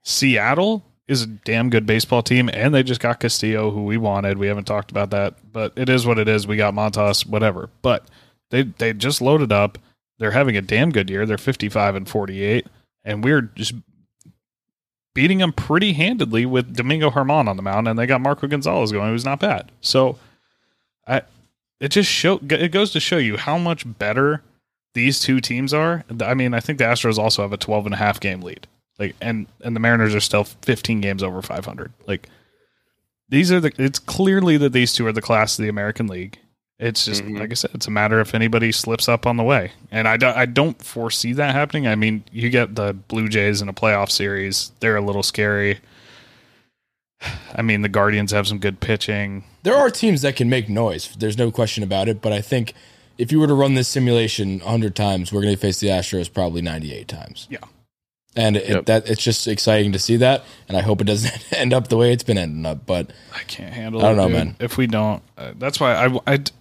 Seattle is a damn good baseball team, and they just got Castillo, who we wanted. We haven't talked about that, but it is what it is. We got Montas, whatever. But they they just loaded up. They're having a damn good year. They're fifty five and forty eight, and we're just beating them pretty handedly with Domingo Germán on the mound, and they got Marco Gonzales going, who's not bad. So, I it just show it goes to show you how much better these two teams are. I mean, I think the Astros also have a 12 and a half game lead. Like and and the Mariners are still 15 games over 500. Like these are the it's clearly that these two are the class of the American League. It's just Mhm. like I said, it's a matter if anybody slips up on the way. And I don't I don't foresee that happening. I mean, you get the Blue Jays in a playoff series. They're a little scary. I mean, the Guardians have some good pitching. there are teams that can make noise. There's no question about it. But I think if you were to run this simulation 100 times, we're going to face the Astros probably 98 times. Yeah. And it, Yep. that it's just exciting to see that, and I hope it doesn't [laughs] end up the way it's been ending up. But I can't handle. I don't it, know, dude. man. If we don't, uh, that's why I, I d-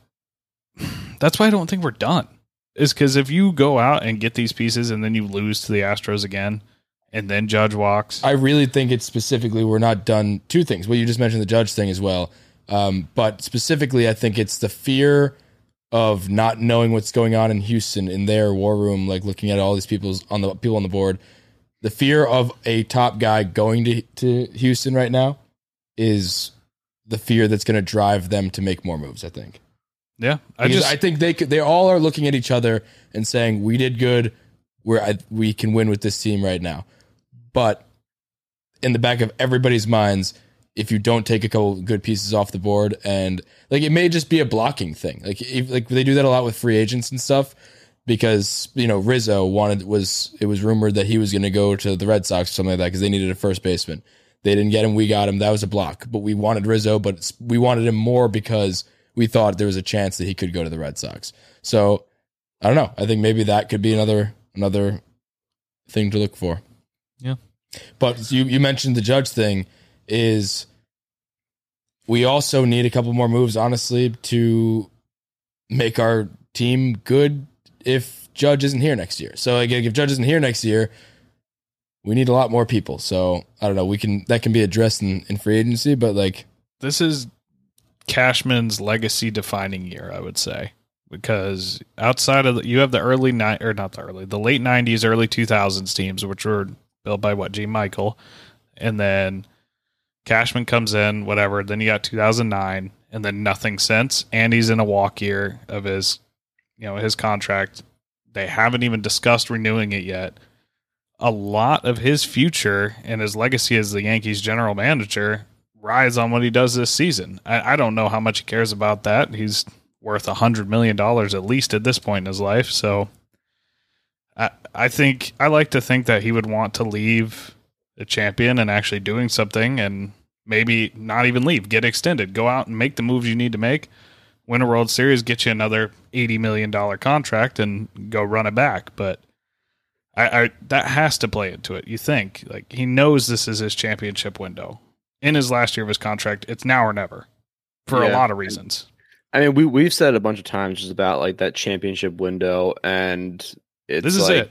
[sighs] That's why I don't think we're done. Is because if you go out and get these pieces and then you lose to the Astros again, and then Judge walks, I really think it's specifically we're not done. Two things. Well, you just mentioned the judge thing as well, um, but specifically, I think it's the fear of not knowing what's going on in Houston in their war room, like looking at all these people's on the people on the board. The fear of a top guy going to to Houston right now is the fear that's going to drive them to make more moves. I think. yeah, I Because just I think they could, they all are looking at each other and saying we did good. We're we can win with this team right now, but in the back of everybody's minds, if you don't take a couple good pieces off the board and like it may just be a blocking thing. Like if, like they do that a lot with free agents and stuff because you know Rizzo wanted was it was rumored that he was going to go to the Red Sox or something like that because they needed a first baseman. They didn't get him. We got him. That was a block. But we wanted Rizzo, but we wanted him more because we thought there was a chance that he could go to the Red Sox. So I don't know. I think maybe that could be another another thing to look for. Yeah. But you you mentioned the judge thing is we also need a couple more moves honestly to make our team good if Judge isn't here next year. So like if Judge isn't here next year, we need a lot more people. So I don't know. We can that can be addressed in, in free agency, but like this is Cashman's legacy defining year, I would say, because outside of the, you have the early night or not the early, the late '90s, early 2000s teams, which were built by what Gene Michael, and then Cashman comes in, whatever. Then you got 2009, and then nothing since. And he's in a walk year of his, you know, his contract. They haven't even discussed renewing it yet. a lot of his future and his legacy as the Yankees general manager rides on what he does this season. I, I don't know how much he cares about that. He's worth a hundred million dollars at least at this point in his life. So I I think I like to think that he would want to leave a champion and actually doing something and maybe not even leave, get extended, go out and make the moves you need to make, win a World Series, get you another eighty million dollar contract and go run it back. But I, I that has to play into it. You think like he knows this is his championship window in his last year of his contract. It's now or never for a lot of reasons. I mean, we we've said a bunch of times just about like that championship window, and it's This is like, it.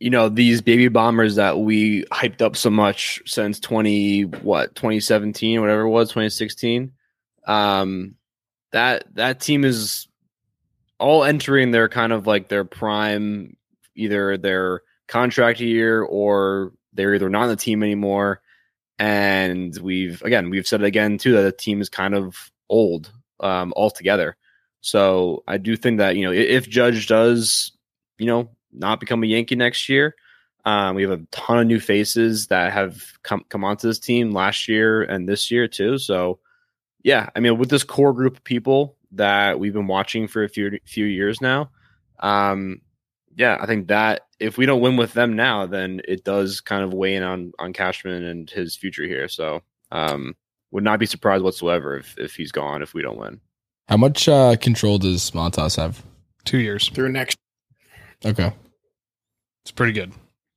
You know, these baby bombers that we hyped up so much since twenty what twenty seventeen, whatever it was, twenty sixteen. Um, that that team is all entering their kind of like their prime, either their contract year or they're either not on the team anymore. And we've again we've said it again too that the team is kind of old um, altogether. So I do think that you know if Judge does you know not become a Yankee next year, um, we have a ton of new faces that have come come onto this team last year and this year too. So yeah, I mean with this core group of people that we've been watching for a few few years now, um, yeah, I think that if we don't win with them now, then it does kind of weigh in on on Cashman and his future here. So um, would not be surprised whatsoever if if he's gone if we don't win. How much uh, control does Montas have? Two years. through next. Okay. It's pretty good.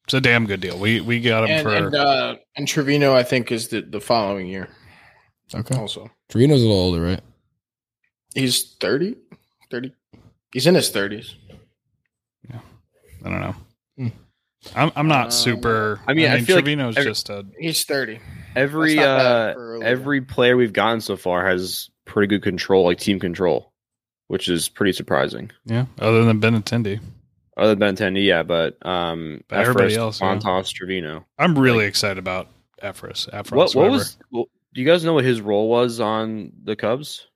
It's a damn good deal. We we got him And, for and, uh, and Trivino, I think, is the, the following year. Okay. Also, Trivino's a little older, right? he's 30? 30. He's in his thirties. Yeah, I don't know. Hmm. I'm I'm not Um, super. I mean, I feel like Trivino's every- just a He's thirty. Every That's not bad uh, every player we've gotten so far has pretty good control, like team control, which is pretty surprising. yeah. Other than Benintendi, Other than Benintendi, yeah, but um, But everybody Effross, else, yeah. Montas, Trivino. I'm really excited about Effross. Effross. What what was? Well, do you guys know what his role was on the Cubs?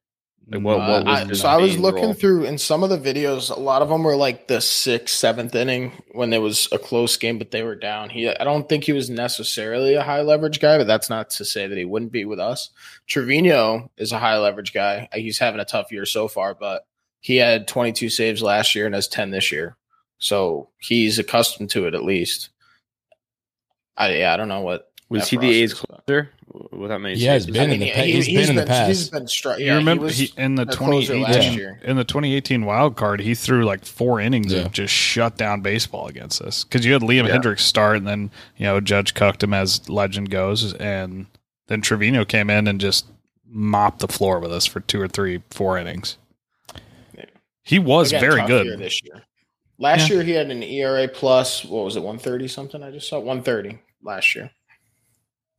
Like, what- what was I- so I was looking role? through in some of the videos. A lot of them were like the sixth, seventh inning when there was a close game, but they were down. He, I don't think he was necessarily a high leverage guy, but that's not to say that he wouldn't be with us. Trivino is a high leverage guy. He's having a tough year so far, but he had 22 saves last year and has 10 this year, so he's accustomed to it at least. I yeah, I don't know what Was he the A's is, but- closer with that many? He has been I in the pa- he- he's been in the He's past. been stri- you remember he, in the 2018 in the 2018 wild card, he threw like four innings Yeah. of just shut down baseball against us because you had Liam Yeah. Hendriks start, and then you know Judge cucked him as legend goes, and then Trivino came in and just mopped the floor with us for two or three, four innings. He was very good. this year. Last Yeah. year he had an ERA plus what was it, one thirty something? I just saw one thirty last year.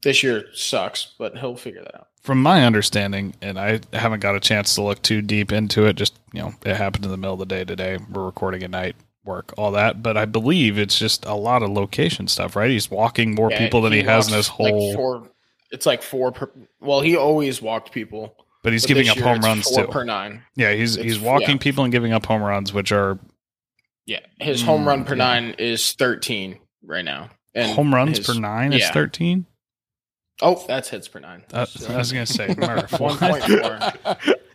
This year sucks, but he'll figure that out. From my understanding, and I haven't got a chance to look too deep into it. Just you know, it happened in the middle of the day today. We're recording at night, work, all that. But I believe it's just a lot of location stuff, right? He's walking more Yeah, people than he, has in his whole. Like four, it's like four per. Well, he always walked people. but he's but giving up home runs four too. per nine. yeah, he's it's- he's walking yeah. people and giving up home runs, which are Yeah, his home run per Mm, yeah. nine is thirteen right now. And home runs his- per nine is thirteen. Oh, that's hits per nine. Uh, I was gonna say [laughs] Murph. One point four.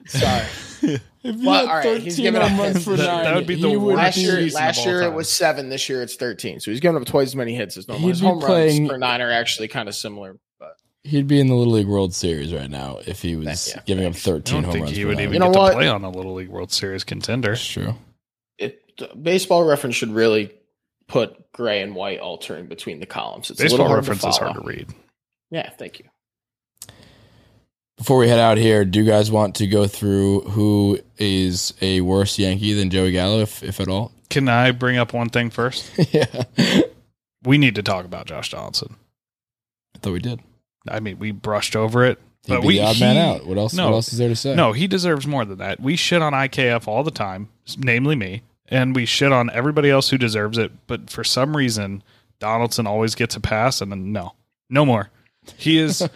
Sorry. [laughs] If you Well, had all right, he's 13 giving up home runs hits. for That- nine, that would be the he would last year, last year it was seven. This year it's thirteen. So he's giving up twice as many hits as normal. He'd His be home playing- runs per nine are actually kind of similar, but He'd be in the Little League World Series right now if he was Yeah, giving up thanks. I 13 don't home think runs he would nine. even You know get to play on a Little League World Series contender. That's true. It baseball reference should really put gray and white altering between the columns. It's a Baseball little hard reference to is hard to read. Yeah, thank you. Before we head out here, do you guys want to go through who is a worse Yankee than Joey Gallo, if, if at all? Can I bring up one thing first? [laughs] yeah. We need to talk about Josh Donaldson. I thought we did. I mean, we brushed over it, He'd but be we the odd man he- out. What else? no. what else is there to say? No, he deserves more than that. We shit on IKF all the time, namely me, and we shit on everybody else who deserves it. But for some reason, Donaldson always gets a pass, and then no, no more. He is [laughs]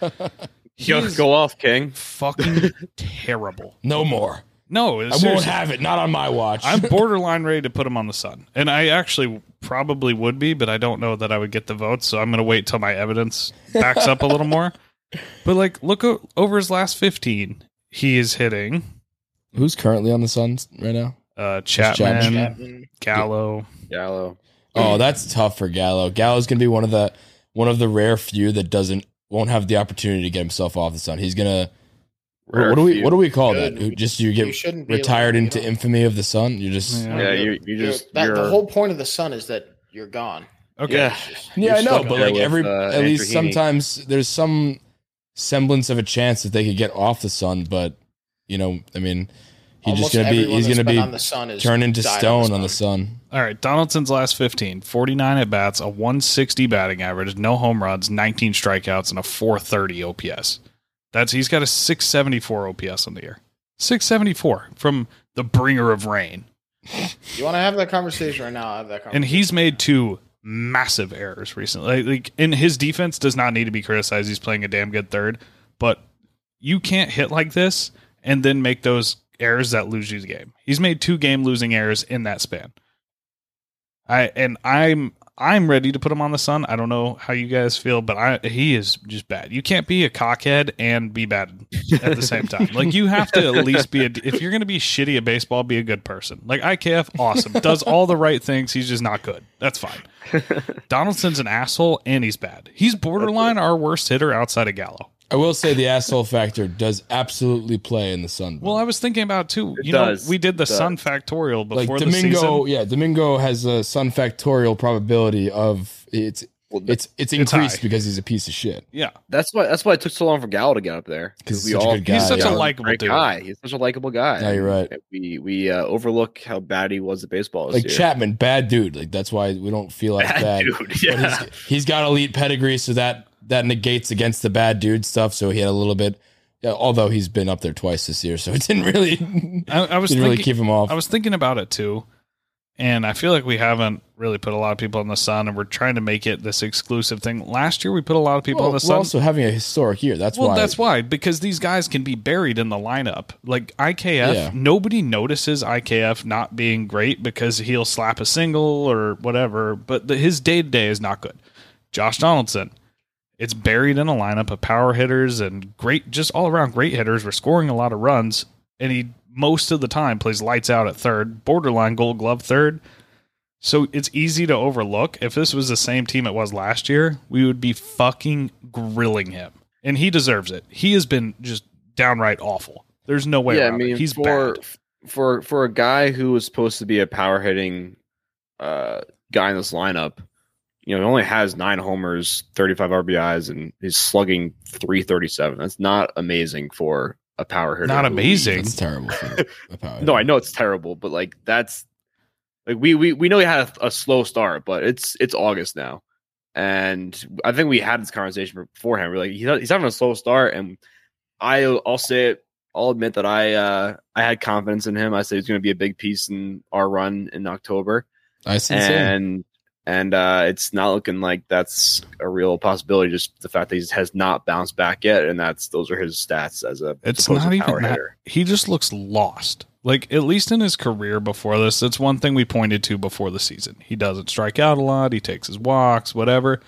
he Go, is go off, King. fucking [laughs] terrible. no more. No, I won't have it. Not on my watch. I'm [laughs] borderline ready to put him on the Sun, and I actually probably would be, but I don't know that I would get the votes. So I'm going to wait till my evidence backs up a little more. But like, look o- over his last 15, he is hitting Who's currently on the Suns right now? Uh, Chapman. Chapman, Chapman. Gallo. Gallo. Oh, that's tough for Gallo. Gallo's gonna be one of the one of the rare few that doesn't won't have the opportunity to get himself off the sun. He's gonna Rare what do we few. what do we call Good. that? Just you You get shouldn't be retired allowed, you into know? infamy of the sun. You just Yeah. Yeah, you you You're- just that, you're, the whole point of the sun is that you're gone. Okay. yeah. yeah, I know, stuck but there like with, every uh, at least Andrew Heaney. sometimes there's some semblance of a chance that they could get off the sun. But you know, I mean, he's just gonna be he's gonna be on the sun is turned into stone on the sun. All right. Donaldson's last 15, 49 at bats, a 160 batting average, no home runs, 19 strikeouts, and a 430 OPS. That's he's got a 674 OPS on the year. 674 from the bringer of rain. You want to have that conversation right now? I'll have that conversation. And he's made two massive errors recently. Like, like and his defense does not need to be criticized. He's playing a damn good third, but you can't hit like this and then make those errors that lose you the game. He's made two game losing errors in that span. I and I'm I'm ready to put him on the sun. I don't know how you guys feel, but I he is just bad. You can't be a cockhead and be bad at the same time. Like you have to at [laughs] least be a if you're going to be shitty at baseball, be a good person. Like IKF, awesome, does all the right things. He's just not good. That's fine. [laughs] Donaldson's an asshole and he's bad. He's borderline our worst hitter outside of Gallo. I will say the asshole factor does absolutely play in the sun. Well, I was thinking about it too. It you does. know, we did the does. Sun Factorial like before the Domingo, season. yeah, Domingo has a sun factorial probability of it's Well, it's it's It's increased high. because he's a piece of shit. Yeah, That's why that's why it took so long for Gallo to get up there because we he's such a all good guy, he's such yeah. a likable great guy. He's such a likable guy. Yeah, you're right. We we uh, overlook how bad he was at baseball. This Like year. Chapman, bad dude. Like that's why we don't feel like Bad bad. dude, [laughs] But yeah. he's, he's got elite pedigree, so that that negates against the bad dude stuff. So he had a little bit. Although he's been up there twice this year, so it didn't really [laughs] I, I was didn't really thinking, keep him off. I was thinking about it too, and I feel like we haven't really put a lot of people in the sun, and we're trying to make it this exclusive thing. Last year, we put a lot of people well, in the we're sun. also having a historic year. That's well, why. that's why because these guys can be buried in the lineup. Like IKF, Yeah. nobody notices IKF not being great because he'll slap a single or whatever. But the, his day to day is not good. Josh Donaldson, it's buried in a lineup of power hitters and great, just all around great hitters. We're scoring a lot of runs, and he most of the time plays lights out at third, borderline Gold Glove third. So it's easy to overlook. If this was the same team it was last year, we would be fucking grilling him, and he deserves it. He has been just downright awful. There's no way yeah, I around mean, it. He's for bad. for for a guy who was supposed to be a power hitting uh, guy in this lineup, you know, he only has nine homers, thirty five RBIs, and he's slugging three thirty seven. That's not amazing for a power hitter. Not amazing. That's terrible. For a power [laughs] No, I know it's terrible, but like that's like we we we know he had a, a slow start, but it's it's August now, and I think we had this conversation beforehand. We're like he's, he's having a slow start, and I I'll say it. I'll admit that I uh I had confidence in him. I said he's going to be a big piece in our run in October, I see. the and and uh it's not looking like that's a real possibility. Just the fact that he has not bounced back yet, and that's those are his stats as a It's not even that. He just looks lost. Like at least in his career before this, that's one thing we pointed to before the season. He doesn't strike out a lot. He takes his walks, whatever.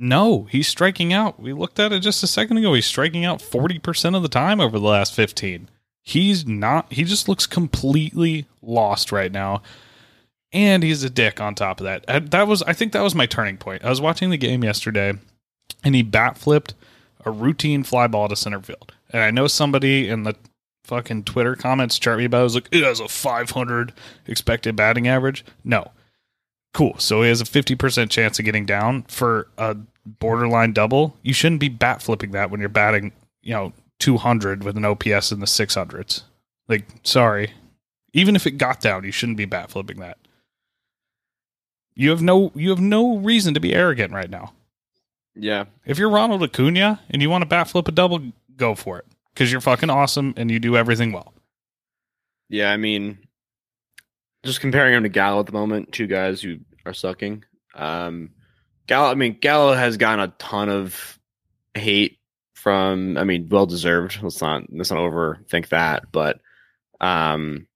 No, he's striking out. We looked at it just a second ago. He's striking out 40% of the time over the last 15. He's not, he just looks completely lost right now. And he's a dick on top of that. Uh, That was, I think that was my turning point. I was watching the game yesterday and he bat flipped a routine fly ball to center field. And I know somebody in the fucking Twitter comments chart me about it was like, it has a 500 expected batting average. No. Cool. So he has a 50% chance of getting down for a borderline double. You shouldn't be bat flipping that when you're batting, you know, 200 with an OPS in the 600s. Like, sorry. Even if it got down, you shouldn't be bat flipping that. You have no you have no reason to be arrogant right now. Yeah, If you're Ronald Acuna and you want to bat flip a double, go for it because you're fucking awesome and you do everything well. Yeah, I mean, just comparing him to Gallo at the moment, two guys who are sucking. Um, Gallo, I mean, Gallo has gotten a ton of hate from, I mean, well deserved. Let's not let's not overthink that, but Um,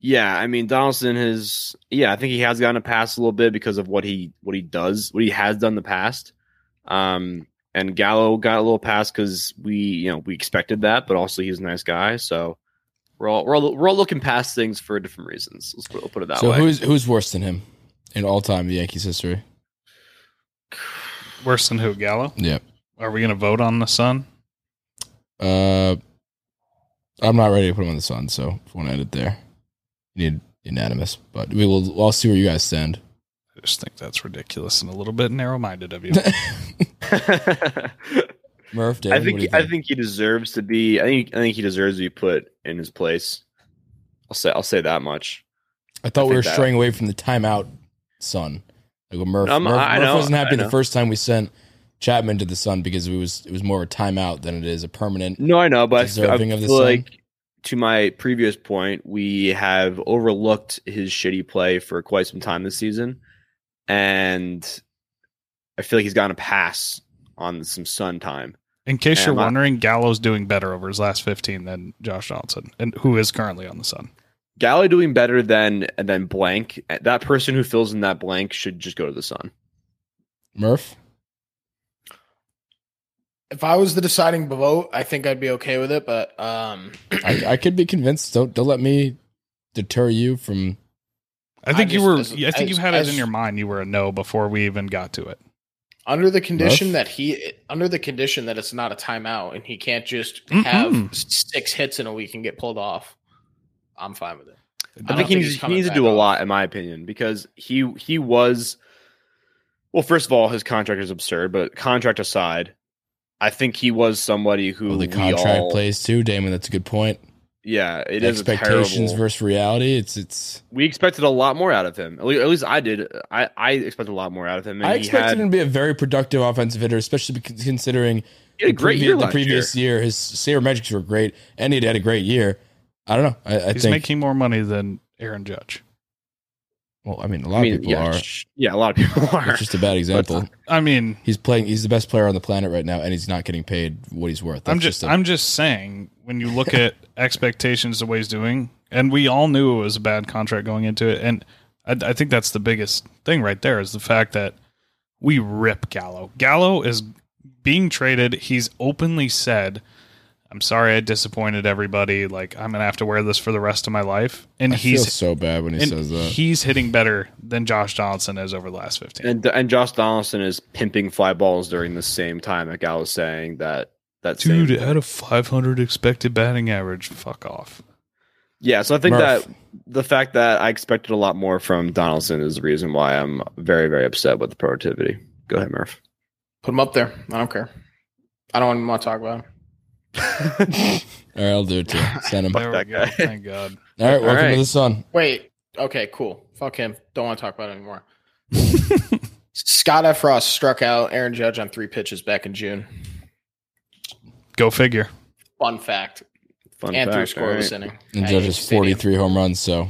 yeah, I mean Donaldson has. Yeah, I think he has gotten a pass a little bit because of what he what he does, what he has done in the past. Um, and Gallo got a little pass because we you know we expected that, but also he's a nice guy, so. We're all, we're all we're all looking past things for different reasons. Let's put, we'll put it that so way. So who's who's worse than him in all time the Yankees history? [sighs] Worse than who? Gallo? Yeah. Are we going to vote on the Sun? Uh, I'm not ready to put him on the sun, so if you want to end it there, you need unanimous. But we will. I'll see where you guys stand. I just think that's ridiculous and a little bit narrow minded of you. [laughs] [laughs] Murph, David, I what do think I think he deserves to be. I think I think he deserves to be put in his place. I'll say I'll say that much. I thought I we were that- straying away from the timeout son. Like when Murph, Um, Murph, I Murph know, wasn't happy I the first time we sent Chapman to the sun because it was it was more of a timeout than it is a permanent. No, I know, but I feel, I Deserving of the feel sun? Like to my previous point, we have overlooked his shitty play for quite some time this season, and I feel like he's gotten a pass on some sun time. In case Yeah, you're my- wondering, Gallo's doing better over his last 15 than Josh Johnson, and who is currently on the Sun. Galley doing better than than blank. That person who fills in that blank should just go to the sun. Murph, If I was the deciding vote, I think I'd be okay with it. But um, [clears throat] I, I could be convinced. Don't don't let me deter you from. I think I you just- were. as- I think you as- had it in your mind. You were a no before we even got to it. under the condition Rough? that he, under the condition that it's not a timeout and he can't just Mm-mm. have six hits in a week and get pulled off, I'm fine with it. I, don't think he think needs, he's he needs to back do a off. lot, in my opinion, because he he was. Well, first of all, his contract is absurd, but contract aside, I think he was somebody who Well, the we contract all- plays too, Damon. That's a good point. Yeah, it is a Expectations versus reality. It's it's. we expected a lot more out of him. At least, at least I did. I, I expected a lot more out of him. And I he expected had, him to be a very productive offensive hitter, especially considering he had a the great previ- year the previous year. year. His sabermetrics were great, and he had a great year. I don't know. I, I He's think. making more money than Aaron Judge. Well, I mean, a lot I mean, of people yeah, are. sh- yeah, a lot of people are. It's just a bad [laughs] example. I mean, He's playing. He's the best player on the planet right now, and he's not getting paid what he's worth. That's I'm just. a- I'm just saying when you look at [laughs] expectations, the way he's doing, and we all knew it was a bad contract going into it, and I, I think that's the biggest thing right there is the fact that we rip Gallo. Gallo is being traded. He's openly said, "I'm sorry, I disappointed everybody. Like I'm gonna have to wear this for the rest of my life." And I feel he's so bad when he and says that. he's hitting better than Josh Donaldson is over the last 15. and and Josh Donaldson is pimping fly balls during the same time that Gal was saying that that same Dude, thing. at a 500 expected batting average, fuck off. Yeah, so I think Murph. that the fact that I expected a lot more from Donaldson is the reason why I'm very, very upset with the productivity. Go ahead, Murph. Put him up there. I don't care. I don't even want to talk about him. [laughs] All right, I'll do it too. Send him. All There we that go. guy. Thank God. All right, welcome All right. to the sun. Wait. Okay. Cool. Fuck him. Don't want to talk about it anymore. [laughs] Scott F. Effross struck out Aaron Judge on three pitches back in June. Go figure. Fun fact. Fun and threw fact. scoreless all right. inning. And Judge Yankee has 43 home runs. So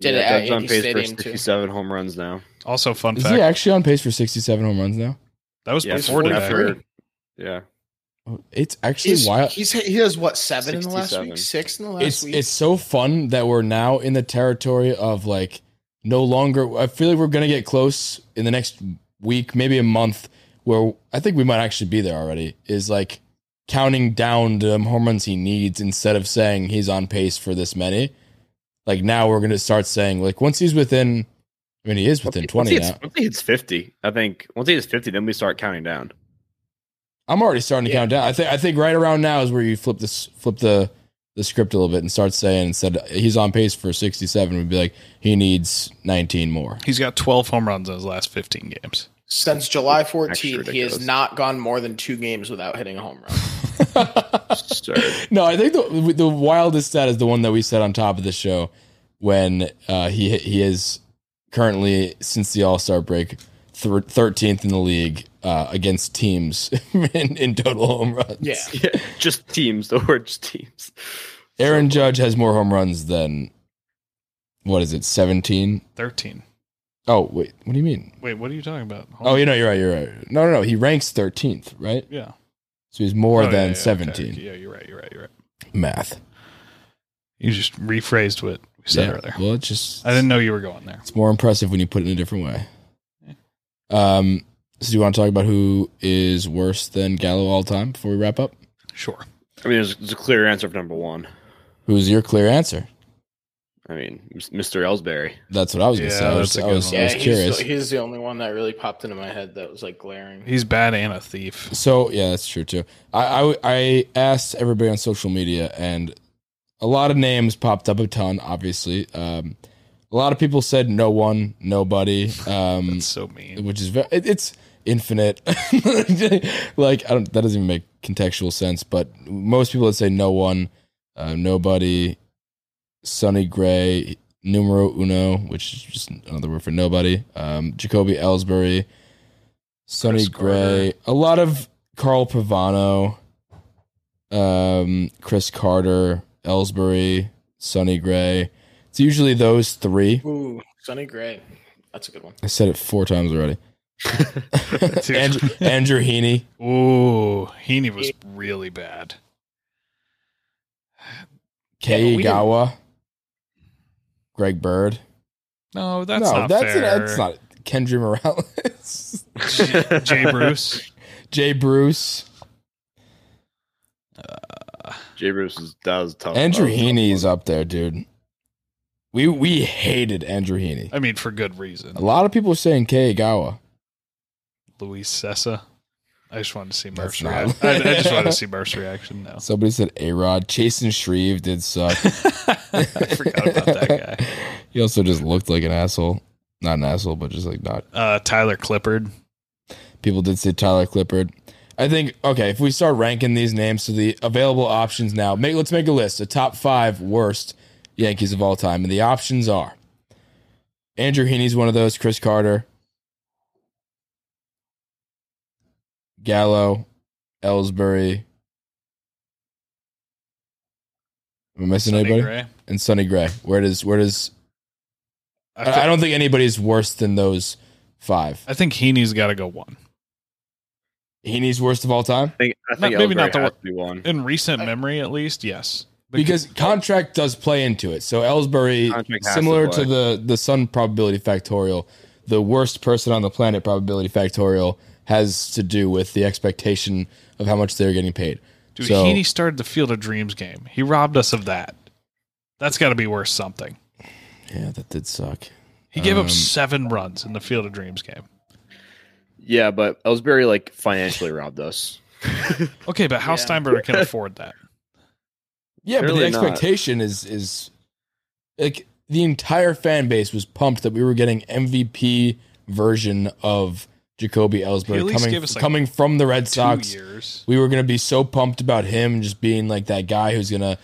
Did Yeah, it at on Yankee pace Stadium, for too. 67 home runs now. Also, fun is fact. he actually on pace for 67 home runs now? that was Yeah, before he's today. 43. Yeah. Oh, It's actually He's, wild. he's he has what seven in the last week, six in the last It's week. it's so fun that we're now in the territory of like no longer. I feel like we're gonna get close in the next week, maybe a month, where I think we might actually be there already. Is like counting down the home runs he needs instead of saying he's on pace for this many. Like now we're gonna start saying like once he's within. I mean, he is within Once twenty he hits, now. once he hits 50, I think once he hits 50, then we start counting down. I'm already starting to Yeah. count down. I think I think right around now is where you flip this flip the the script a little bit and start saying instead he's on pace for 67 we'd be like he needs 19 more. He's got 12 home runs in his last 15 games. Since July 14th, he has not gone more than two games without hitting a home run. [laughs] No, I think the the wildest stat is the one that we said on top of the show when uh, he he is currently since the All Star break thir- 13th in the league uh, against teams [laughs] in, in total home runs. Yeah. [laughs] yeah, just teams. The word just teams. Aaron Judge has more home runs than what is it 17? 13. Oh wait, what do you mean? Wait, what are you talking about? Oh, you know, you're right. You're right. No, no, no. He ranks 13th, right? yeah. So he's more Oh, yeah, than yeah, 17. okay. Yeah, you're right. You're right. You're right. Math. You just rephrased what we said Yeah. earlier. Well, it's just I didn't know you were going there. it's more impressive when you put it in a different way. Um, so do you want to talk about who is worse than Gallo all time before we wrap up? Sure. I mean, there's, there's a clear answer for number one. Who's your clear answer? I mean, Mr. Ellsbury. That's what I was going to Yeah, say. I was, that's a I good was, one. I was curious. he's, he's the only one that really popped into my head that was like glaring. He's bad and a thief. So yeah, that's true too. I, I I asked everybody on social media, and a lot of names popped up a ton. Obviously, um, a lot of people said no one, nobody, [laughs] um, That's so mean. which is ve- it, it's infinite. [laughs] like I don't that doesn't even make contextual sense. But most people would say no one, uh, nobody, Sonny Gray, numero uno, which is just another word for nobody. Um, Jacoby Ellsbury, Sonny Chris Gray, a lot of Carl Pavano, um, Chris Carter, Ellsbury, Sonny Gray. It's usually those three. Ooh, Sonny Gray. That's a good one. I said it four times already. [laughs] Andrew, Andrew Heaney. Ooh, Heaney was really bad. Kei we Gawa, Greg Bird. No, that's no, not that's fair. that's not Kendry Morales, [laughs] Jay Bruce. Jay Bruce, Jay Bruce is, that was tough. Andrew That was a tough Heaney is up there, dude. We we hated Andrew Heaney. I mean, for good reason. A lot of people were saying Kei Igawa. Luis Cessa. I just wanted to see Murph's reaction. I, I just wanted to [laughs] see Murph's reaction. No, Somebody said A Rod. Chasen Shreve did suck. [laughs] I forgot about that guy. [laughs] He also just looked like an asshole. Not an asshole, but just like not. Uh, Tyler Clippard. People did say Tyler Clippard. I think okay. If we start ranking these names, so the available options now, make let's make a list. The top five worst Yankees of all time, and the options are Andrew Heaney's one of those. Chris Carter, Gallo, Ellsbury. Am I missing Sonny anybody? Gray. And Sonny Gray. Where does where does I, I, I don't think anybody's worse than those five. I think Heaney's got to go one. Heaney's worst of all time I think, I think Not- maybe not the has one- one. In recent memory, at least, yes. Because contract does play into it. So Ellsbury, similar to to, the the Sun probability factorial, the worst person on the planet probability factorial has to do with the expectation of how much they're getting paid. Dude, so Heaney started the Field of Dreams game. He robbed us of that. That's got to be worth something. yeah, that did suck. He gave Um, up seven runs in the Field of Dreams game. Yeah, but Ellsbury like financially robbed us. [laughs] Okay, but how Yeah. Steinbrenner can afford that? Yeah, but the Clearly not. expectation is is like the entire fan base was pumped that we were getting MVP version of Jacoby He at Ellsbury coming like, coming from the Red Sox. years. we were going to be so pumped about him just being like that guy who's going to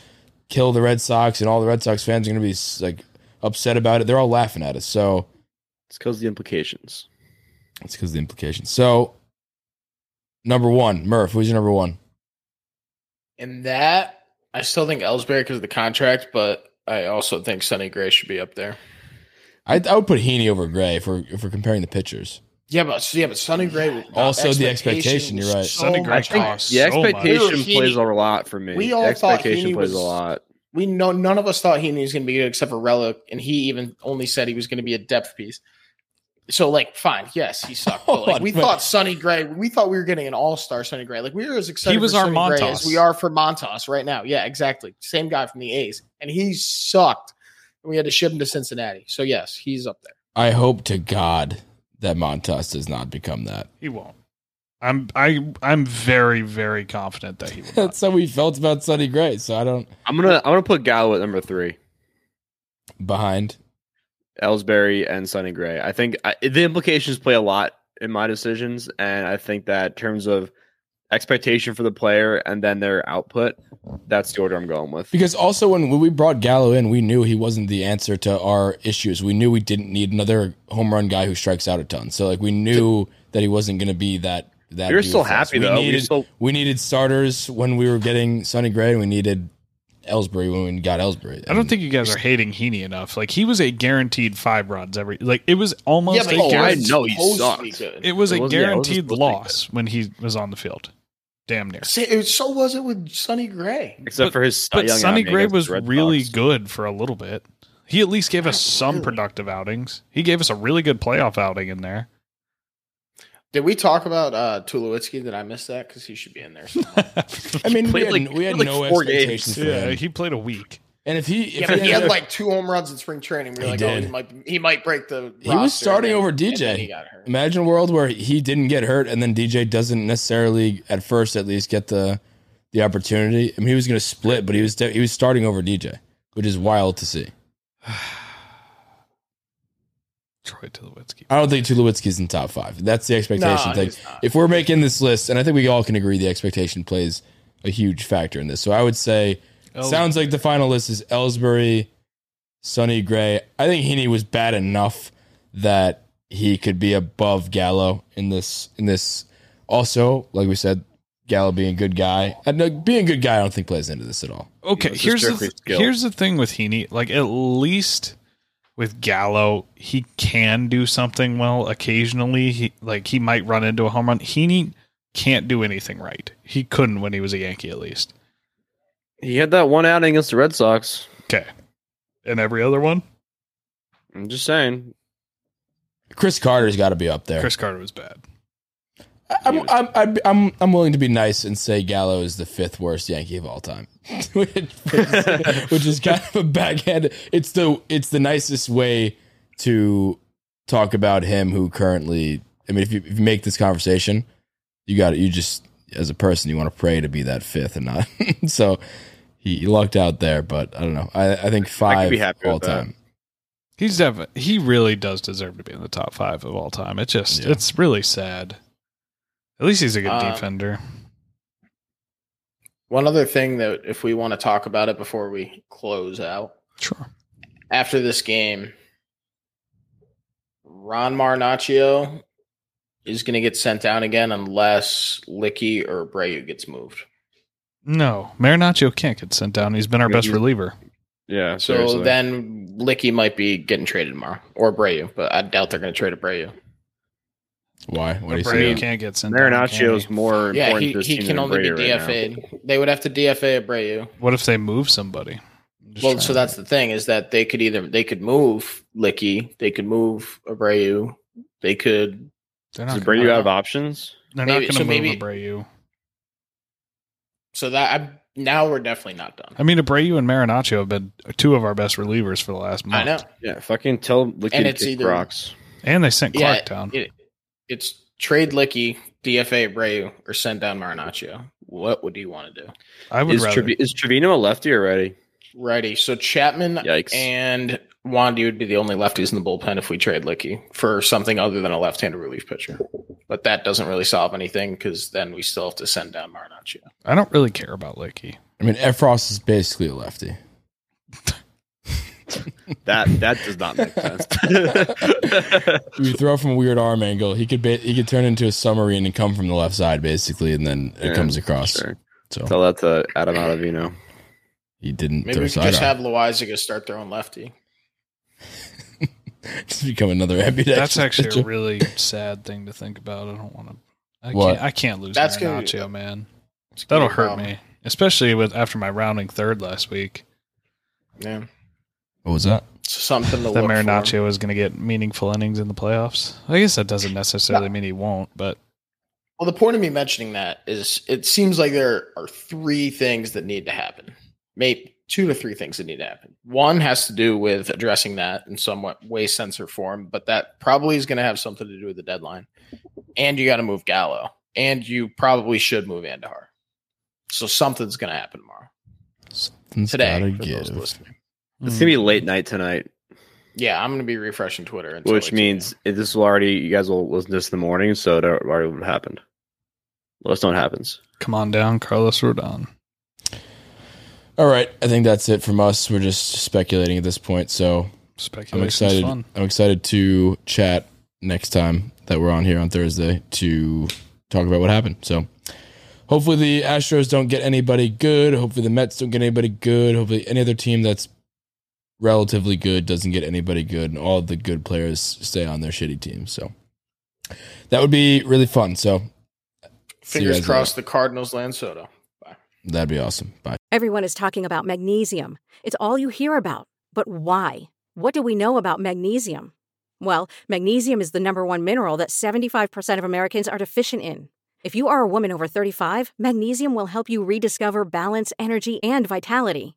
kill the Red Sox, and all the Red Sox fans are going to be like upset about it. They're all laughing at us. So It's because of the implications. it's because of the implications. So number one, Murph, who's your number one? And that, I still think Ellsbury because of the contract, but I also think Sonny Gray should be up there. I, I would put Heaney over Gray if we're if we're comparing the pitchers. Yeah, but yeah, but Sonny Gray. Also the expectation, you're right. Sonny Gray costs the so much. expectation Heaney- plays a lot for me. we the all thought expectation Heaney plays was- a lot. We know none of us thought he was going to be good except for Relic, and he even only said he was going to be a depth piece. So, like, fine, yes, he sucked. But, [laughs] oh, like, we thought Sonny Gray. We thought we were getting an all star Sonny Gray. Like, we were as excited. He was for our Sonny Gray Montas. as we are for Montas right now. Yeah, exactly. Same guy from the A's, and he sucked. And we had to ship him to Cincinnati. So, yes, he's up there. I hope to God that Montas does not become that. He won't. I'm I I'm very very confident that he will. That's how we felt about Sonny Gray. So I don't I'm gonna I'm gonna put Gallo at number three. behind. Ellsbury and Sonny Gray. I think I, the implications play a lot in my decisions, and I think that in terms of expectation for the player and then their output, that's the order I'm going with. Because also when, when we brought Gallo in, we knew he wasn't the answer to our issues. We knew we didn't need another home run guy who strikes out a ton. So like we knew that he wasn't going to be that. That We were dude still happy, we though. We Needed, still- we needed starters when we were getting Sonny Gray, and we needed Ellsbury when we got Ellsbury. I don't think you guys are hating Heaney enough. Like he was a guaranteed five runs every. Like it was almost but a oh, I guaranteed. know he supposed sucked. It was It a was- yeah, wasn't guaranteed supposed to be loss when he was on the field. damn near. Say- So was it with Sonny Gray. Except But- for his But young Sonny Gray was really Sox. good for a little bit. He at least gave us some really. productive outings. He gave us a really good playoff outing in there. Did we talk about uh, Tulowitzki? Did I miss that? Because he should be in there. [laughs] I mean, we had, like- we had like no expectations games. yeah, he played a week. And if he, if yeah, but he had ended- like two home runs in spring training. We were He like, oh, he might, he might break the. He was starting and over DJ. he got hurt. imagine a world where he didn't get hurt, and then DJ doesn't necessarily, at first at least, get the the opportunity. I mean, he was going to split, but he was he was starting over DJ, which is wild to see. [sighs] [sighs] [sighs] Troy Tulowitzki. I don't think Tulowitzki's in top five. That's the expectation No, thing. he's not. If we're making this list, and I think we all can agree, the expectation plays a huge factor in this. So I would say, Els- sounds like the final list is Ellsbury, Sonny Gray. I think Heaney was bad enough that he could be above Gallo in this. In this, also, like we said, Gallo being a good guy. And uh, being a good guy, I don't think plays into this at all. Okay, It's just here's the th- here's the thing with Heaney. Like at least with Gallo, he can do something well occasionally. He like he might run into a home run. Heaney can't do anything right. He couldn't when he was a Yankee at least. He had that one outing against the Red Sox. Okay. And every other one, I'm just saying. Chris Carter's got to be up there. Chris Carter was bad. I'm, I'm, I'm, I'm, I'm willing to be nice and say Gallo is the fifth worst Yankee of all time, [laughs] which, which is kind of a backhand. It's the it's the nicest way to talk about him who currently. I mean, if you, if you make this conversation, you got it. You just as a person, you want to pray to be that fifth and not. [laughs] so he, he lucked out there, but I don't know. I, I think five be happy all with that. time. He's definitely he really does deserve to be in the top five of all time. It's just Yeah. it's really sad. At least he's a good Um, defender. One other thing that, if we want to talk about it before we close out, Sure. after this game, Ron Marinaccio is going to get sent down again unless Luetge or Abreu gets moved. No, Marinaccio can't get sent down. He's been our best reliever. Yeah. So seriously. then Luetge might be getting traded tomorrow or Abreu, but I doubt they're going to trade Abreu. Why? What do you Abreu say? can't get sent down. can Marinaccio's he? more Yeah, important he, to he team can than only be Abreu right. DFA'd. they would have to DFA Abreu. What if they move somebody? Well, so that's the thing is that they could either they could move Luetge, they could move Abreu, they could they're Does not. Abreu Gonna, have options? they're maybe- not going to move maybe- Abreu. so that I, now we're definitely not done. I mean, Abreu and Marinaccio have been two of our best relievers for the last month. I know. Yeah. Fucking tell Luetge And to it's kick either- rocks. And they sent Yeah, Clark down. It, it's trade Luetge, DFA Abreu, or send down Marinaccio. What would you want to do? I would Is, rather. Trevi- is Trivino a lefty already? Righty. So Chapman Yikes. and Wandy would be the only lefties in the bullpen if we trade Luetge for something other than a left-handed relief pitcher. But that doesn't really solve anything because then we still have to send down Marinaccio. I don't really care about Luetge. I mean, Effross is basically a lefty. That that does not make sense. [laughs] You throw from a weird arm angle, he could ba- he could turn into a submarine and come from the left side basically, and then it Yeah, comes across. sure. So Tell that to Adam Ottavino. he didn't Maybe throw we could just sidearm. have Loáisiga start throwing lefty. [laughs] just become another ambidextrous. That's actually pitcher. a really sad thing to think about. I don't want to. I What? can't. I can't lose That's That's gonna- Marinaccio, man. That'll hurt problem. me, especially with after my rounding third last week. Yeah. What was that? Something to That look for. Marinaccio is going to get meaningful innings in the playoffs. I guess that doesn't necessarily mean he won't, but Well, the point of me mentioning that is it seems like there are three things that need to happen. Maybe two to three things that need to happen. One has to do with addressing that in somewhat way, sense, or form, but that probably is going to have something to do with the deadline. And you got to move Gallo, and you probably should move Andujar. So something's going to happen tomorrow, Something's today. gotta For those give. listening. It's gonna be hmm. late night tonight, Yeah, I'm going to be refreshing Twitter, until which means if this will already you guys will listen to this in the morning, so it already would have happened. Let us know what happens. come on down, Carlos Rodon. All right, I think that's it from us. We're just speculating at this point, so I'm excited. fun. I'm excited to chat next time that we're on here on Thursday to talk about what happened. So hopefully the Astros don't get anybody good. Hopefully the Mets don't get anybody good. Hopefully any other team that's relatively good doesn't get anybody good, and all the good players stay on their shitty teams. So that would be really fun. So Fingers guys crossed the Cardinals land Soto. Bye. That'd be awesome. Bye. Everyone is talking about magnesium. It's all you hear about. But why? What do we know about magnesium? Well, magnesium is the number one mineral that 75% of Americans are deficient in. If you are a woman over 35, magnesium will help you rediscover balance, energy, and vitality.